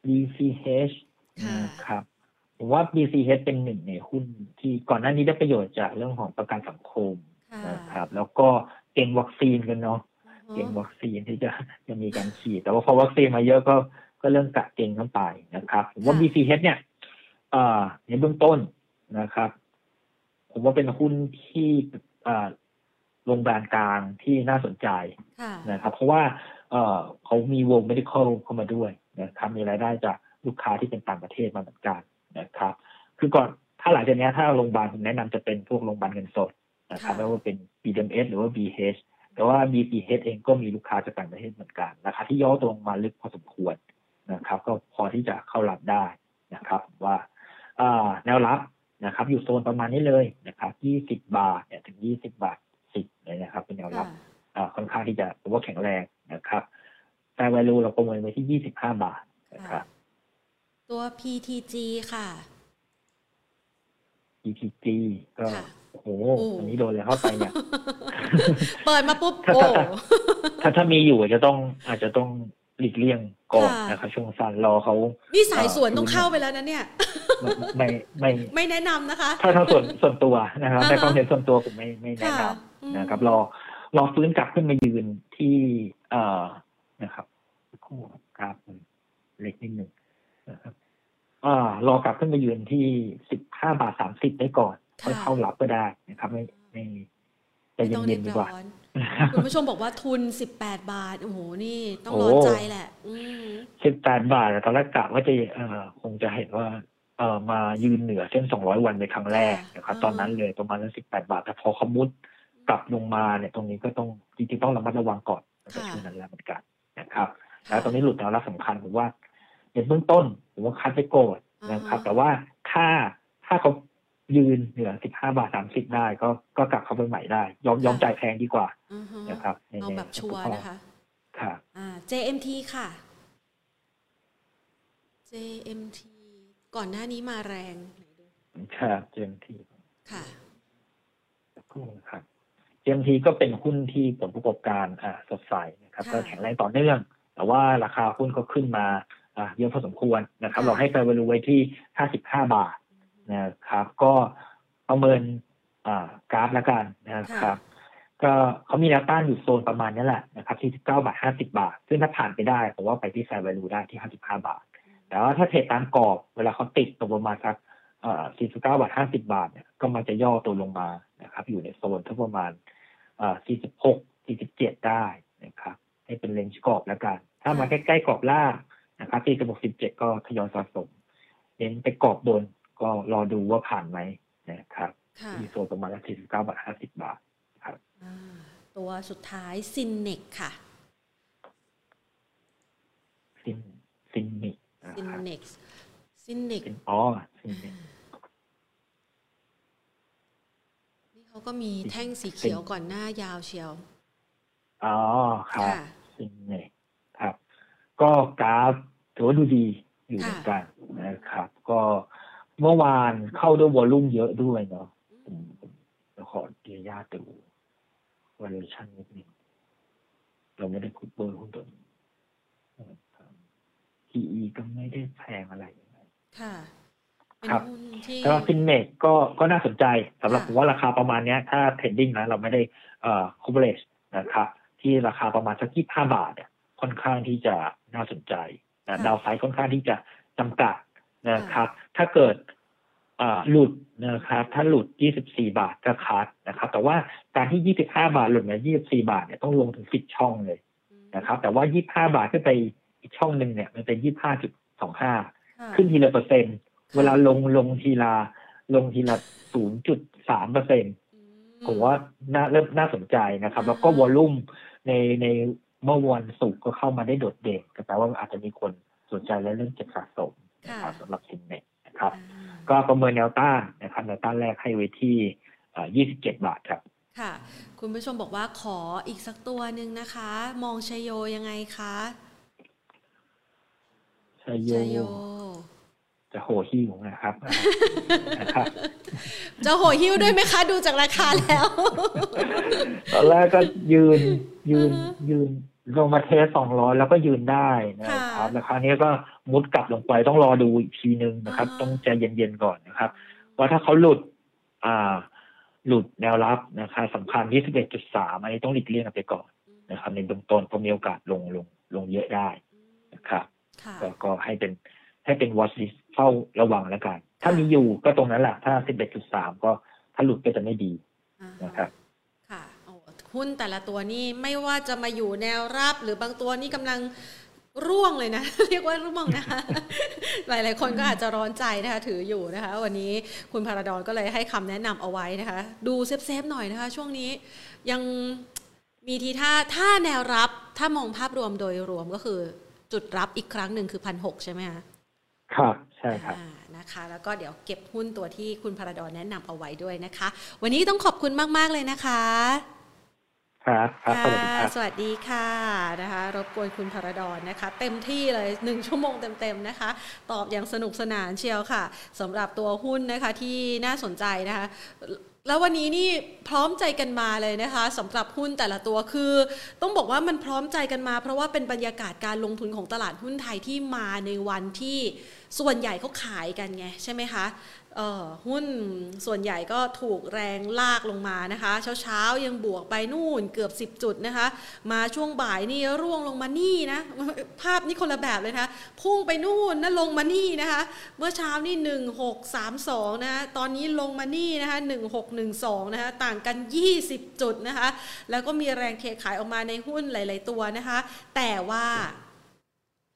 BCH ครับผมว่า BCH เป็นหนึ่งในหุ้นที่ก่อนหน้านี้ได้ประโยชน์จากเรื่องของประกันสังคมนะครับ แล้วก็เก่งวัคซีนกันเนาะเก่งวัคซีนที่จะจะมีการฉีด แต่ว่าพอวัคซีนมาเยอะก็ ก็เรื่องกะเก่งเข้าไปนะครับ ผมว่า BCH เนี่ยในเบื้องต้นนะครับ ผมว่าเป็นหุ้นที่โรงพยาบาลกลางที่น่าสนใจนะครับ เพราะว่าเขามีวง medical เข้ามาด้วยนะครับมีรายได้จากลูกค้าที่เป็นต่างประเทศมาเหมือนกันนะครับ คือก่อนถ้าหลังจากนี้ถ้าโรงพยาบาลผมแนะนำจะเป็นพวกโรงพยาบาลเงินสดนะครับไม่ว่าเป็น BDMS หรือว่า BH แต่ว่า BPH เองก็มีลูกค้าจากต่างประเทศเหมือนกันราคาที่ย่อตรงมาลึกพอสมควร นะครับ ก็พอที่จะเข้ารับได้นะครับ ว่าแนวรับนะครับ อยู่โซนประมาณนี้เลยนะครับ20 บาทเนี่ยถึง 20 บาท 10เลยนะครับ เป็นแนวรับค่อนข้างที่จะถือว่าแข็งแรงนะครับแต่ value เราประเมินไว้ที่ 25 บาทนะครับ ตัว PTG ค่ะ PTG ก็โอ้โหอันนี้โดนเลยเข้าไปเนี่ย เปิดมาปุ๊บโอ้ถ้าถ้ามีอยู่จะต้องอาจจะต้อง หลีกเลี่ยงก่อนนะครับช่วงสั้นรอเขานี่สายสวนต้องเข้าไปแล้วนะเนี่ย ไม่ไม่ไม่แนะนำนะคะ ถ้าถ้าส่วนส่วนตัวนะครับในความเห็นส่วนตัวผมไม่ไม่แนะนำนะครับรอรอฟื้นกลับขึ้นมายืนที่เอ่อนะครับคู่กราฟเล็กนิดหนึ่งนะครับอ่ารอกลับขึ้นไปยืนที่สิบห้าบาทสามสิบได้ก่อนค่ะค่อยเข้ารับก็ได้นะครับ ไม่ไม่ใจไม่ต้องเย็รีนบๆดีกว่าร้อน คุณผู้ชมบอกว่าทุน 18 บาท โอ้โห นี่ต้องโอ้ร้อนใจแหละอืมสิบแปดบาทอะตอนแรกกะว่าจะเออคงจะเห็นว่าเออมายืนเหนือเส้นสองร้อยวันในครั้งแรกนะครับตอนนั้นเลยประมาณนั้นสิบแปดบาท แต่พอเขามุดกลับลงมาเนี่ยตรงนี้ก็ต้องจริงๆต้องระมัดระวังก่อนในช่วงนั้นแล้วเหมือนกันนะครับแล้วตรงนี้หลุดแนวรับสำคัญผมว่าในเบื้องต้นผมว่าคัดไปโกดนะครับอ่าฮะแต่ว่าถ้าถ้าเขา ยืนเหนือสิบห้าบาทสามสิบได้ ก็ก็กลับเข้าไปใหม่ได้ ยอมยอมจ่ายแพงดีกว่าอือฮึนะครับในเอาในแบบชัวร์นะคะครับอ่า JMT ค่ะ JMT ก่อนหน้านี้มาแรงไหนดูครับเจมทีค่ะครับเจมทีก็เป็นหุ้นที่ผลประกอบการอ่าสดใสนะครับค่ะก็แข็งแรงต่อเนื่อง แต่ว่าราคาหุ้นก็ขึ้นมาอ่าเยอะพอสมควรนะครับค่ะเราให้ไปวลูไว้ที่ 55 บาท นะครับ ก็ประเมินกราฟแล้วกันนะครับ ก็เขามีแนวต้านอยู่โซนประมาณนี้แหละนะครับที่19บาท50 บาท ซึ่งถ้าผ่านไปได้ผมว่าไปที่แฟร์ value ได้ที่ 55 บาท แต่ว่าถ้าเทรดตามกรอบเวลาเขาติดตรงประมาณสักเอ่อ49 บาท 50 บาทเนี่ยก็มันจะย่อตัวลงมานะครับ อยู่ในโซนที่ประมาณเอ่อ46 47 ได้นะครับ ให้เป็น range กรอบแล้วกัน ถ้ามาใกล้ๆกรอบล่างนะครับที่16 17 ก็ทยอยสะสมเน้นไปกรอบบน ก็รอดูว่าผ่านไหมนะครับค่ะที่โซนประมาณ49บาท50บาทอ่าตัวสุดท้าย Synnex ค่ะซินซินนินะซินครับเน็ก Synnex ซินอ๋อซินนินี่เขาก็มีแท่งสีเขียวก่อนหน้ายาวเชียว อ๋อครับค่ะซินเนกครับ ก็กราฟถือว่าดูดีอยู่เหมือนกันนะครับ ก็ เมื่อวานเข้าด้วยวอลลุ่มเยอะด้วยเนาะผมผมจะขอเดียญาตดู valuation นิดนึงเราไม่ได้พูดเบอร์หุ้นตัวนี้นะครับ PE ก็ไม่ได้แพงอะไร ค่ะเป็นครับหุ้นที่ก็ฟินเนกก็ก็น่าสนใจสำหรับค่ะผมว่าราคาประมาณเนี้ยถ้าเทรดดิ้งนะเราไม่ได้เอ่อ coverage นะครับที่ราคาประมาณสักยี่ห้าบาทเนี่ยค่อนข้างที่จะน่าสนใจนะดาวไซด์ค่อนข้างที่จะจำกัด นะครับ ถ้าเกิดเอ่อหลุดนะครับ ถ้าหลุด 24 บาทก็คัดนะครับ แต่ว่าการที่ 25 บาทหลุดมา 24 บาทเนี่ยต้องลงถึง10ช่องเลยนะครับ แต่ว่า 25 บาทขึ้นไปอีกช่องหนึ่งเนี่ยมันเป็น 25.25ค่ะขึ้นทีละเปอร์เซ็นต์ เวลาลงลงทีละลงทีละ 0.3เปอร์เซ็นต์อืมผมว่าน่าเริ่มน่าสนใจนะครับ แล้วก็อ่า volume ในในเมื่อวันศุกร์ก็เข้ามาได้โดดเด่นก็แปลว่าอาจจะมีคนสนใจและเริ่มเก็บสะสม นะครับสำหรับ Synnex นะครับอ่าก็ประเมินแนวต้านนะครับแนวต้านแรกให้ไว้ที่เอ่อ27 บาทครับค่ะ คุณผู้ชมบอกว่าขออีกสักตัวหนึ่งนะคะ มองชยโยยังไงคะชยโยชยโยจะโหหิ้วนะครับนะครับ จะโหยหิ้วด้วยไหมคะ ดูจากราคาแล้ว ตอนแรกก็ยืนยืนอือฮะยืน ลงมาเทสสองร้อยแล้วก็ยืนได้นะครับค่ะแล้วคราวนี้ก็มุดกลับลงไปต้องรอดูอีกทีนึงนะครับอ่าฮะต้องใจเย็นๆก่อนนะครับว่าถ้าเขาหลุดอ่าหลุดแนวรับนะครับสำคัญที่สิบเอ็ดจุดสามอันนี้ต้องหลีกเลี่ยงกันไปก่อนนะครับในเบื้องต้นเพราะมีโอกาสลงลงลงเยอะได้นะครับค่ะก็ก็ให้เป็นให้เป็น watch list เฝ้าระวังแล้วกัน ถ้ามีอยู่ก็ตรงนั้นแหละถ้าสิบเอ็ดจุดสามก็ถ้าหลุดก็จะไม่ดีอ่าฮะนะครับค่ะโอ้ หุ้นแต่ละตัวนี่ไม่ว่าจะมาอยู่แนวรับ หรือบางตัวนี่กำลังร่วงเลยนะ เรียกว่าร่วงนะคะ หลายๆ คนก็อาจจะร้อนใจนะคะถืออยู่นะคะ วันนี้คุณพาราดอนก็เลยให้คำแนะนำเอาไว้นะคะ ดูเซฟๆหน่อยนะคะ ช่วงนี้ยังมีทีท่าถ้าแนวรับถ้ามองภาพรวมโดยรวมก็คือจุดรับอีกครั้งหนึ่งคือพันหกใช่ไหมคะครับใช่ครับอ่านะคะ แล้วก็เดี๋ยวเก็บหุ้นตัวที่คุณพาราดอนแนะนำเอาไว้ด้วยนะคะ วันนี้ต้องขอบคุณมาก ๆ เลยนะคะ ครับครับสวัสดีครับสวัสดีค่ะนะคะ รบกวนคุณพาราดอนนะคะ เต็มที่เลยหนึ่งชั่วโมงเต็มๆนะคะ ตอบอย่างสนุกสนานเชียวค่ะสำหรับตัวหุ้นนะคะที่น่าสนใจนะคะแล้ววันนี้นี่พร้อมใจกันมาเลยนะคะสำหรับหุ้นแต่ละตัวคือ ต้องบอกว่ามันพร้อมใจกันมา เพราะว่าเป็นบรรยากาศการลงทุนของตลาดหุ้นไทยที่มาในวันที่ส่วนใหญ่เขาขายกันไงใช่ไหมคะ หุ้นส่วนใหญ่ก็ถูกแรงลากลงมานะคะ เช้าๆ ยังบวกไปนู่นเกือบ 10 จุดนะคะ มาช่วงบ่ายนี่ร่วงลงมานี่นะ ภาพนี่คนละแบบเลยนะคะพุ่งไปนู่นนะลงมานี่นะคะ เมื่อเช้านี่ 1632 นะตอนนี้ลงมานี่นะคะ 1612 นะคะ ต่างกัน 20 จุดนะคะ แล้วก็มีแรงเทขายออกมาในหุ้นหลาย ๆ ตัวนะคะ แต่ว่า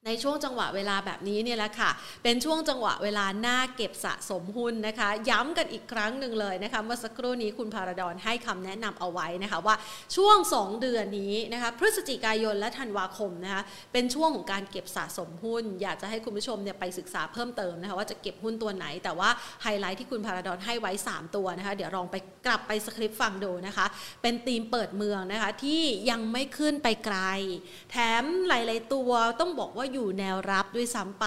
ในช่วงจังหวะเวลาแบบนี้เนี่ยแหละค่ะ เป็นช่วงจังหวะเวลาหน้าเก็บสะสมหุ้นนะคะ ย้ำกันอีกครั้งหนึ่งเลยนะคะ เมื่อสักครู่นี้คุณพารดอนให้คำแนะนำเอาไว้นะคะว่าช่วง 2 เดือนนี้นะคะ พฤศจิกายนและธันวาคมนะคะ เป็นช่วงของการเก็บสะสมหุ้น อยากจะให้คุณผู้ชมเนี่ยไปศึกษาเพิ่มเติมนะคะว่าจะเก็บหุ้นตัวไหน แต่ว่าไฮไลท์ที่คุณพารดอนให้ไว้ 3 ตัวนะคะ เดี๋ยวลองไปกลับไปสคริปต์ฟังดูนะคะ เป็นธีมเปิดเมืองนะคะที่ยังไม่ขึ้นไปไกล แถมหลาย ๆ ตัวต้องบอกว่าอยู่แนวรับด้วยซ้ำไป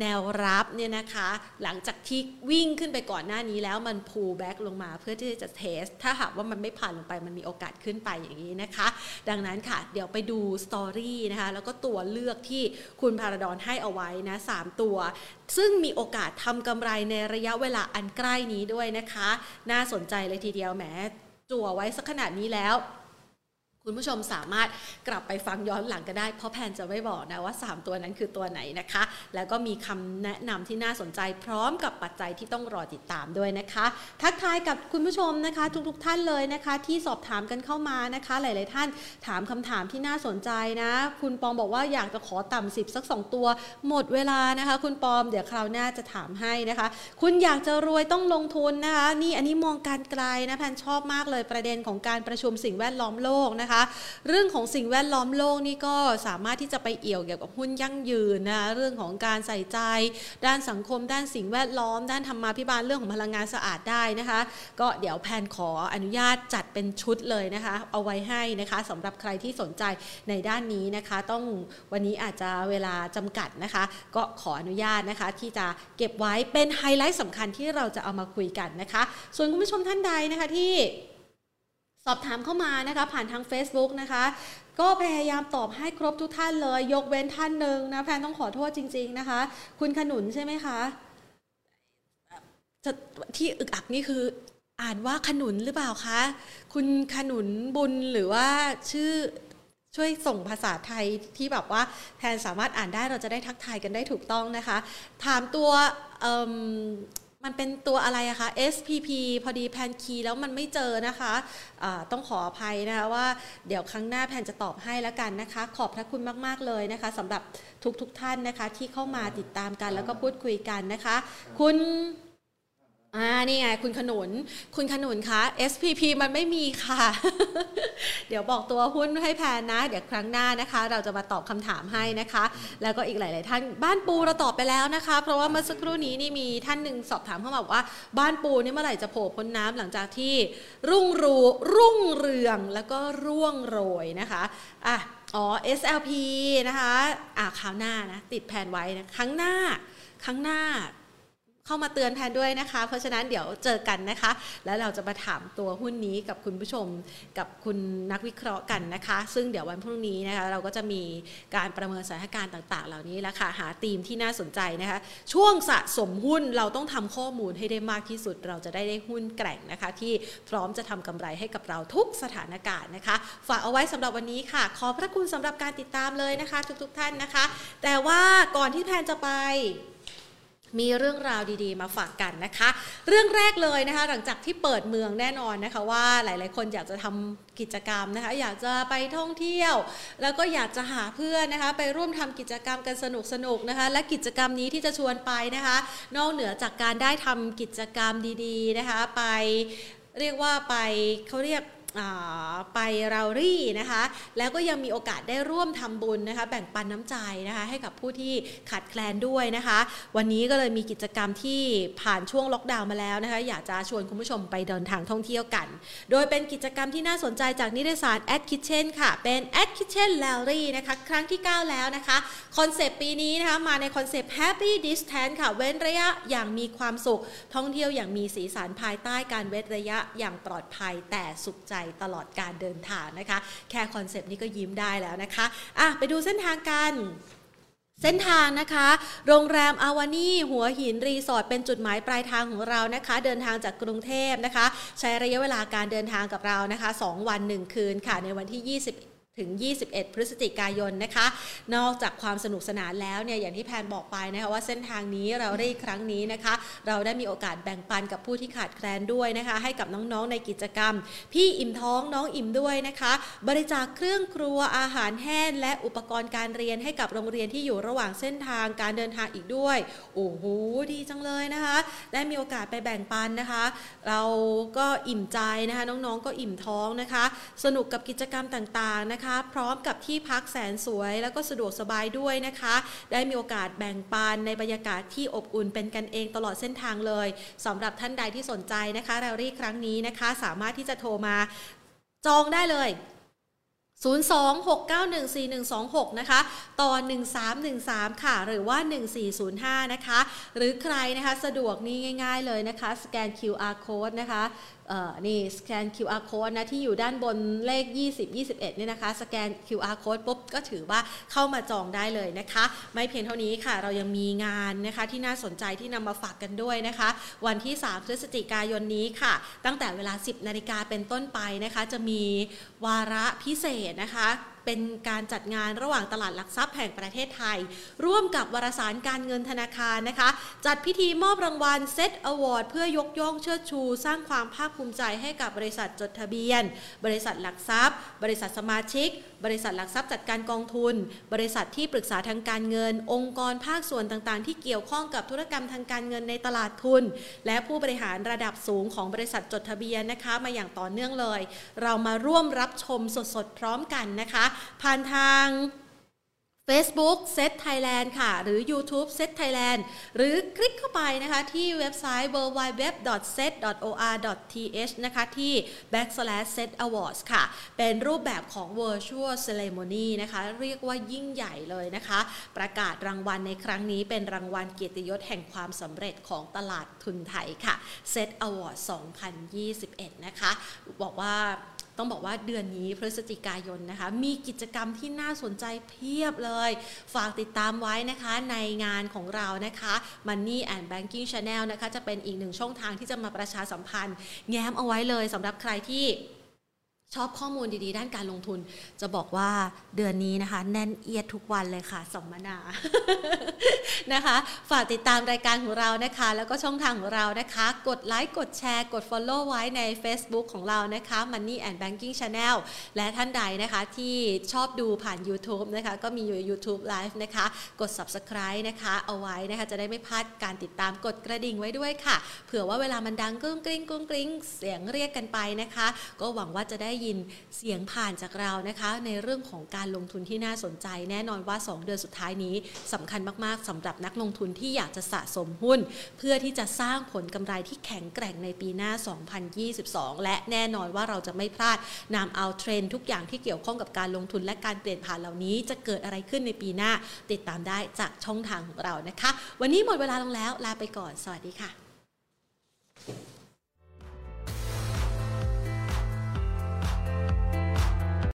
แนวรับเนี่ยนะคะ หลังจากที่วิ่งขึ้นไปก่อนหน้านี้แล้วมันพูแบ็กลงมาเพื่อที่จะเทส ถ้าหากว่ามันไม่ผ่านลงไปมันมีโอกาสขึ้นไปอย่างนี้นะคะ ดังนั้นค่ะ เดี๋ยวไปดูสตอรี่นะคะ แล้วก็ตัวเลือกที่คุณพาราดอนให้เอาไว้นะ 3 ตัว ซึ่งมีโอกาสทำกำไรในระยะเวลาอันใกล้นี้ด้วยนะคะ น่าสนใจเลยทีเดียวแหมจั่วไว้สักขนาดนี้แล้ว คุณผู้ชมสามารถกลับไปฟังย้อนหลังก็ได้ เพราะแพนจะไม่บอกนะว่า 3 ตัวนั้นคือตัวไหนนะคะ แล้วก็มีคำแนะนำที่น่าสนใจพร้อมกับปัจจัยที่ต้องรอติดตามด้วยนะคะ ทักทายกับคุณผู้ชมนะคะ ทุกๆทท่านเลยนะคะ ที่สอบถามกันเข้ามานะคะ หลาย ๆ ท่านถามคำถามที่น่าสนใจนะ คุณปอมบอกว่าอยากจะขอต่ำสิบสัก 2 ตัว หมดเวลานะคะ คุณปอมเดี๋ยวคราวหน้าจะถามให้นะคะ คุณอยากจะรวยต้องลงทุนนะคะนี่อันนี้มองการไกลนะแพนชอบมากเลยประเด็นของการประชุมสิ่งแวดล้อมโลกนะคะเรื่องของสิ่งแวดล้อมโลกนี่ก็สามารถที่จะไปเอี่ยวเกี่ยวกับหุ้นยั่งยืนนะเรื่องของการใส่ใจ ด้านสังคม ด้านสิ่งแวดล้อม ด้านธรรมาภิบาลเรื่องของพลังงานสะอาดได้นะคะ ก็เดี๋ยวแพนขออนุญาตจัดเป็นชุดเลยนะคะ เอาไว้ให้นะคะสำหรับใครที่สนใจในด้านนี้นะคะ ต้องวันนี้อาจจะเวลาจำกัดนะคะ ก็ขออนุญาตนะคะ ที่จะเก็บไว้เป็นไฮไลท์สำคัญที่เราจะเอามาคุยกันนะคะ ส่วนคุณผู้ชมท่านใดนะคะที่ สอบถามเข้ามานะคะผ่านทาง Facebook นะคะ ก็พยายามตอบให้ครบทุกท่านเลย ยกเว้นท่านหนึ่งนะแพนต้องขอโทษจริง ๆนะคะ คุณขนุนใช่ไหมคะจะที่อึกอักนี่คืออ่านว่าขนุนหรือเปล่าคะ คุณขนุนบุญหรือว่าชื่อช่วยส่งภาษาไทยที่แบบว่าแทนสามารถอ่านได้เราจะได้ทักทายกันได้ถูกต้องนะคะ ถามตัว มันเป็นตัวอะไรอะคะ SPP พอดีแพนคีย์แล้วมันไม่เจอนะคะะต้องขออภัยนะคะว่าเดี๋ยวครั้งหน้าแพนจะตอบให้แล้วกันนะคะ ขอบพระคุณมาก ๆ เลยนะคะสำหรับทุกๆทท่านนะคะที่เข้ามาติดตามกันแล้วก็พูดคุยกันนะคะ คุณ อ่านี่ไงคุณขนุน คุณขนุนคะ SPP มันไม่มีค่ะ เดี๋ยวบอกตัวหุ้นให้แพนนะ เดี๋ยวครั้งหน้านะคะ เราจะมาตอบคำถามให้นะคะ แล้วก็อีกหลาย ๆ ท่านบ้านปูเราตอบไปแล้วนะคะ เพราะว่าเมื่อสักครู่นี้นี่มีท่านหนึ่งสอบถามเข้ามาว่าบ้านปูนี่เมื่อไหร่จะโผล่พ้นน้ำหลังจากที่รุ่งรูรุ่งเรืองแล้วก็ร่วงโรยนะคะอะอ๋อ SLP นะคะอะคราวหน้านะติดแผนไว้นะครั้งหน้าครั้งหน้า เข้ามาเตือนแทนด้วยนะคะ เพราะฉะนั้นเดี๋ยวเจอกันนะคะ แล้วเราจะมาถามตัวหุ้นนี้กับคุณผู้ชมกับคุณนักวิเคราะห์กันนะคะ ซึ่งเดี๋ยววันพรุ่งนี้นะคะเราก็จะมีการประเมินสถานการณ์ต่าง ๆ เหล่านี้แล้วค่ะหาธีมที่น่าสนใจนะคะ ช่วงสะสมหุ้นเราต้องทำข้อมูลให้ได้มากที่สุด เราจะได้ได้หุ้นแกร่งนะคะ ที่พร้อมจะทำกำไรให้กับเราทุกสถานการณ์นะคะ ฝากเอาไว้สำหรับวันนี้ค่ะ ขอพระคุณสำหรับการติดตามเลยนะคะ ทุกๆท่านนะคะ แต่ว่าก่อนที่แพนจะไป มีเรื่องราวดีๆ มาฝากกันนะคะ เรื่องแรกเลยนะคะ หลังจากที่เปิดเมืองแน่นอนนะคะ ว่าหลายๆ คนอยากจะทำกิจกรรมนะคะ อยากจะไปท่องเที่ยว แล้วก็อยากจะหาเพื่อนนะคะ ไปร่วมทำกิจกรรมกันสนุกๆนะคะ และกิจกรรมนี้ที่จะชวนไปนะคะ นอกเหนือจากการได้ทำกิจกรรมดีๆนะคะ ไปเรียกว่าไปเขาเรียก ไปเรารี่นะคะ แล้วก็ยังมีโอกาสได้ร่วมทำบุญนะคะ แบ่งปันน้ำใจนะคะ ให้กับผู้ที่ขาดแคลนด้วยนะคะ วันนี้ก็เลยมีกิจกรรมที่ผ่านช่วงล็อกดาวน์มาแล้วนะคะ อยากจะชวนคุณผู้ชมไปเดินทางท่องเที่ยวกัน โดยเป็นกิจกรรมที่น่าสนใจจากนิตยสาร Ad Kitchen ค่ะ เป็น Ad Kitchen l a l r y นะคะ ครั้งที่ 9 แล้วนะคะ คอนเซปต์ปีนี้นะคะ มาในคอนเซปต์ Happy Distance ค่ะ เว้นระยะอย่างมีความสุข ท่องเที่ยวอย่างมีสีสันภายใต้การเว้นระยะอย่างปลอดภัยแต่สุขใจตลอดการเดินทางนะคะ แค่คอนเซปต์นี้ก็ยิ้มได้แล้วนะคะอะไปดูเส้นทางกันเส้นทางนะคะ โรงแรมอาวานีหัวหินรีสอร์ทเป็นจุดหมายปลายทางของเรานะคะ เดินทางจากกรุงเทพนะคะ ใช้ระยะเวลาการเดินทางกับเรานะคะ 2 วัน 1 คืนค่ะ ในวันที่ 20 ถึง 21 พฤศจิกายนนะคะ นอกจากความสนุกสนานแล้วเนี่ยอย่างที่แพนบอกไปนะคะว่าเส้นทางนี้เราได้ครั้งนี้นะคะ เราได้มีโอกาสแบ่งปันกับผู้ที่ขาดแคลนด้วยนะคะ ให้กับน้องๆในกิจกรรม พี่อิ่มท้องน้องอิ่มด้วยนะคะ บริจาคเครื่องครัวอาหารแห้งและอุปกรณ์การเรียนให้กับโรงเรียนที่อยู่ระหว่างเส้นทางการเดินทางอีกด้วยโอ้โหดีจังเลยนะคะ ได้มีโอกาสไปแบ่งปันนะคะ เราก็อิ่มใจนะคะ น้องๆก็อิ่มท้องนะคะ สนุกกับกิจกรรมต่างๆนะคะพร้อมกับที่พักแสนสวย แล้วก็สะดวกสบายด้วยนะคะ ได้มีโอกาสแบ่งปันในบรรยากาศที่อบอุ่นเป็นกันเองตลอดเส้นทางเลยสำหรับท่านใดที่สนใจนะคะแรลลี่ครั้งนี้นะคะ สามารถที่จะโทรมาจองได้เลย026914126 นะคะ ต่อ 1313 ค่ะ หรือว่า 1405 นะคะ หรือใครนะคะ สะดวกนี่ง่าย ๆ เลยนะคะ สแกน QR code นะคะ นี่สแกน QR code นะที่อยู่ด้านบนเลข 20 21เนี่ยนะคะ สแกน QR code ปุ๊บก็ถือว่าเข้ามาจองได้เลยนะคะ ไม่เพียงเท่านี้ค่ะ เรายังมีงานนะคะที่น่าสนใจที่นำมาฝากกันด้วยนะคะ วันที่ 3 พฤศจิกายนนี้ค่ะ ตั้งแต่เวลา 10 นาฬิกาเป็นต้นไปนะคะ จะมีวาระพิเศษนะคะเป็นการจัดงานระหว่างตลาดหลักทรัพย์แห่งประเทศไทย ร่วมกับวารสารการเงินธนาคารนะคะ จัดพิธีมอบรางวัล SET Awards เพื่อยกย่องเชิดชู สร้างความภาคภูมิใจให้กับบริษัทจดทะเบียน บริษัทหลักทรัพย์ บริษัทสมาชิก บริษัทหลักทรัพย์จัดการกองทุน บริษัทที่ปรึกษาทางการเงิน องค์กรภาคส่วนต่างๆ ที่เกี่ยวข้องกับธุรกรรมทางการเงินในตลาดทุน และผู้บริหารระดับสูงของบริษัทจดทะเบียนนะคะ มาอย่างต่อเนื่องเลย เรามาร่วมรับชมสดๆพร้อมกันนะคะผ่านทาง Facebook Set Thailand ค่ะ หรือ YouTube Set Thailand หรือคลิกเข้าไปนะคะที่เว็บไซต์ www.set.or.th นะคะที่ backslash set awards ค่ะ เป็นรูปแบบของ virtual ceremony นะคะ เรียกว่ายิ่งใหญ่เลยนะคะ ประกาศรางวัลในครั้งนี้เป็นรางวัลเกียรติยศแห่งความสำเร็จของตลาดทุนไทยค่ะ Set Award 2021 นะคะ บอกว่า ต้องบอกว่าเดือนนี้พฤศจิกายนนะคะ มีกิจกรรมที่น่าสนใจเพียบเลย ฝากติดตามไว้นะคะในงานของเรานะคะ Money and Banking Channel นะคะ จะเป็นอีกหนึ่งช่องทางที่จะมาประชาสัมพันธ์ แง้มเอาไว้เลยสำหรับใครที่ ชอบข้อมูลดีๆ ด้านการลงทุน จะบอกว่าเดือนนี้นะคะ แน่นเอียดทุกวันเลยค่ะสัมมนานะคะ ฝากติดตามรายการของเรานะคะ แล้วก็ช่องทางของเรานะคะ กดไลค์กดแชร์กด Follow ไว้ใน Facebook ของเรานะคะ Money and Banking Channel และท่านใดนะคะที่ชอบดูผ่าน YouTube นะคะ ก็มีอยู่ YouTube Live นะคะ กด Subscribe นะคะ เอาไว้นะคะ จะได้ไม่พลาดการติดตามกดกระดิ่งไว้ด้วยค่ะ เผื่อว่าเวลามันดังกุ้งกริ้งกุ้งกริ้งเสียงเรียกกันไปนะคะ ก็หวังว่าจะได้ยินเสียงผ่านจากเรานะคะ ในเรื่องของการลงทุนที่น่าสนใจ แน่นอนว่า 2 เดือนสุดท้ายนี้สำคัญมากๆสำหรับนักลงทุนที่อยากจะสะสมหุ้น เพื่อที่จะสร้างผลกำไรที่แข็งแกร่งในปีหน้า 2022 และแน่นอนว่าเราจะไม่พลาดนำเอาเทรนทุกอย่างที่เกี่ยวข้องกับการลงทุนและการเปลี่ยนผ่านเหล่านี้ จะเกิดอะไรขึ้นในปีหน้า ติดตามได้จากช่องทางของเรานะคะ วันนี้หมดเวลาลงแล้วลาไปก่อน สวัสดีค่ะ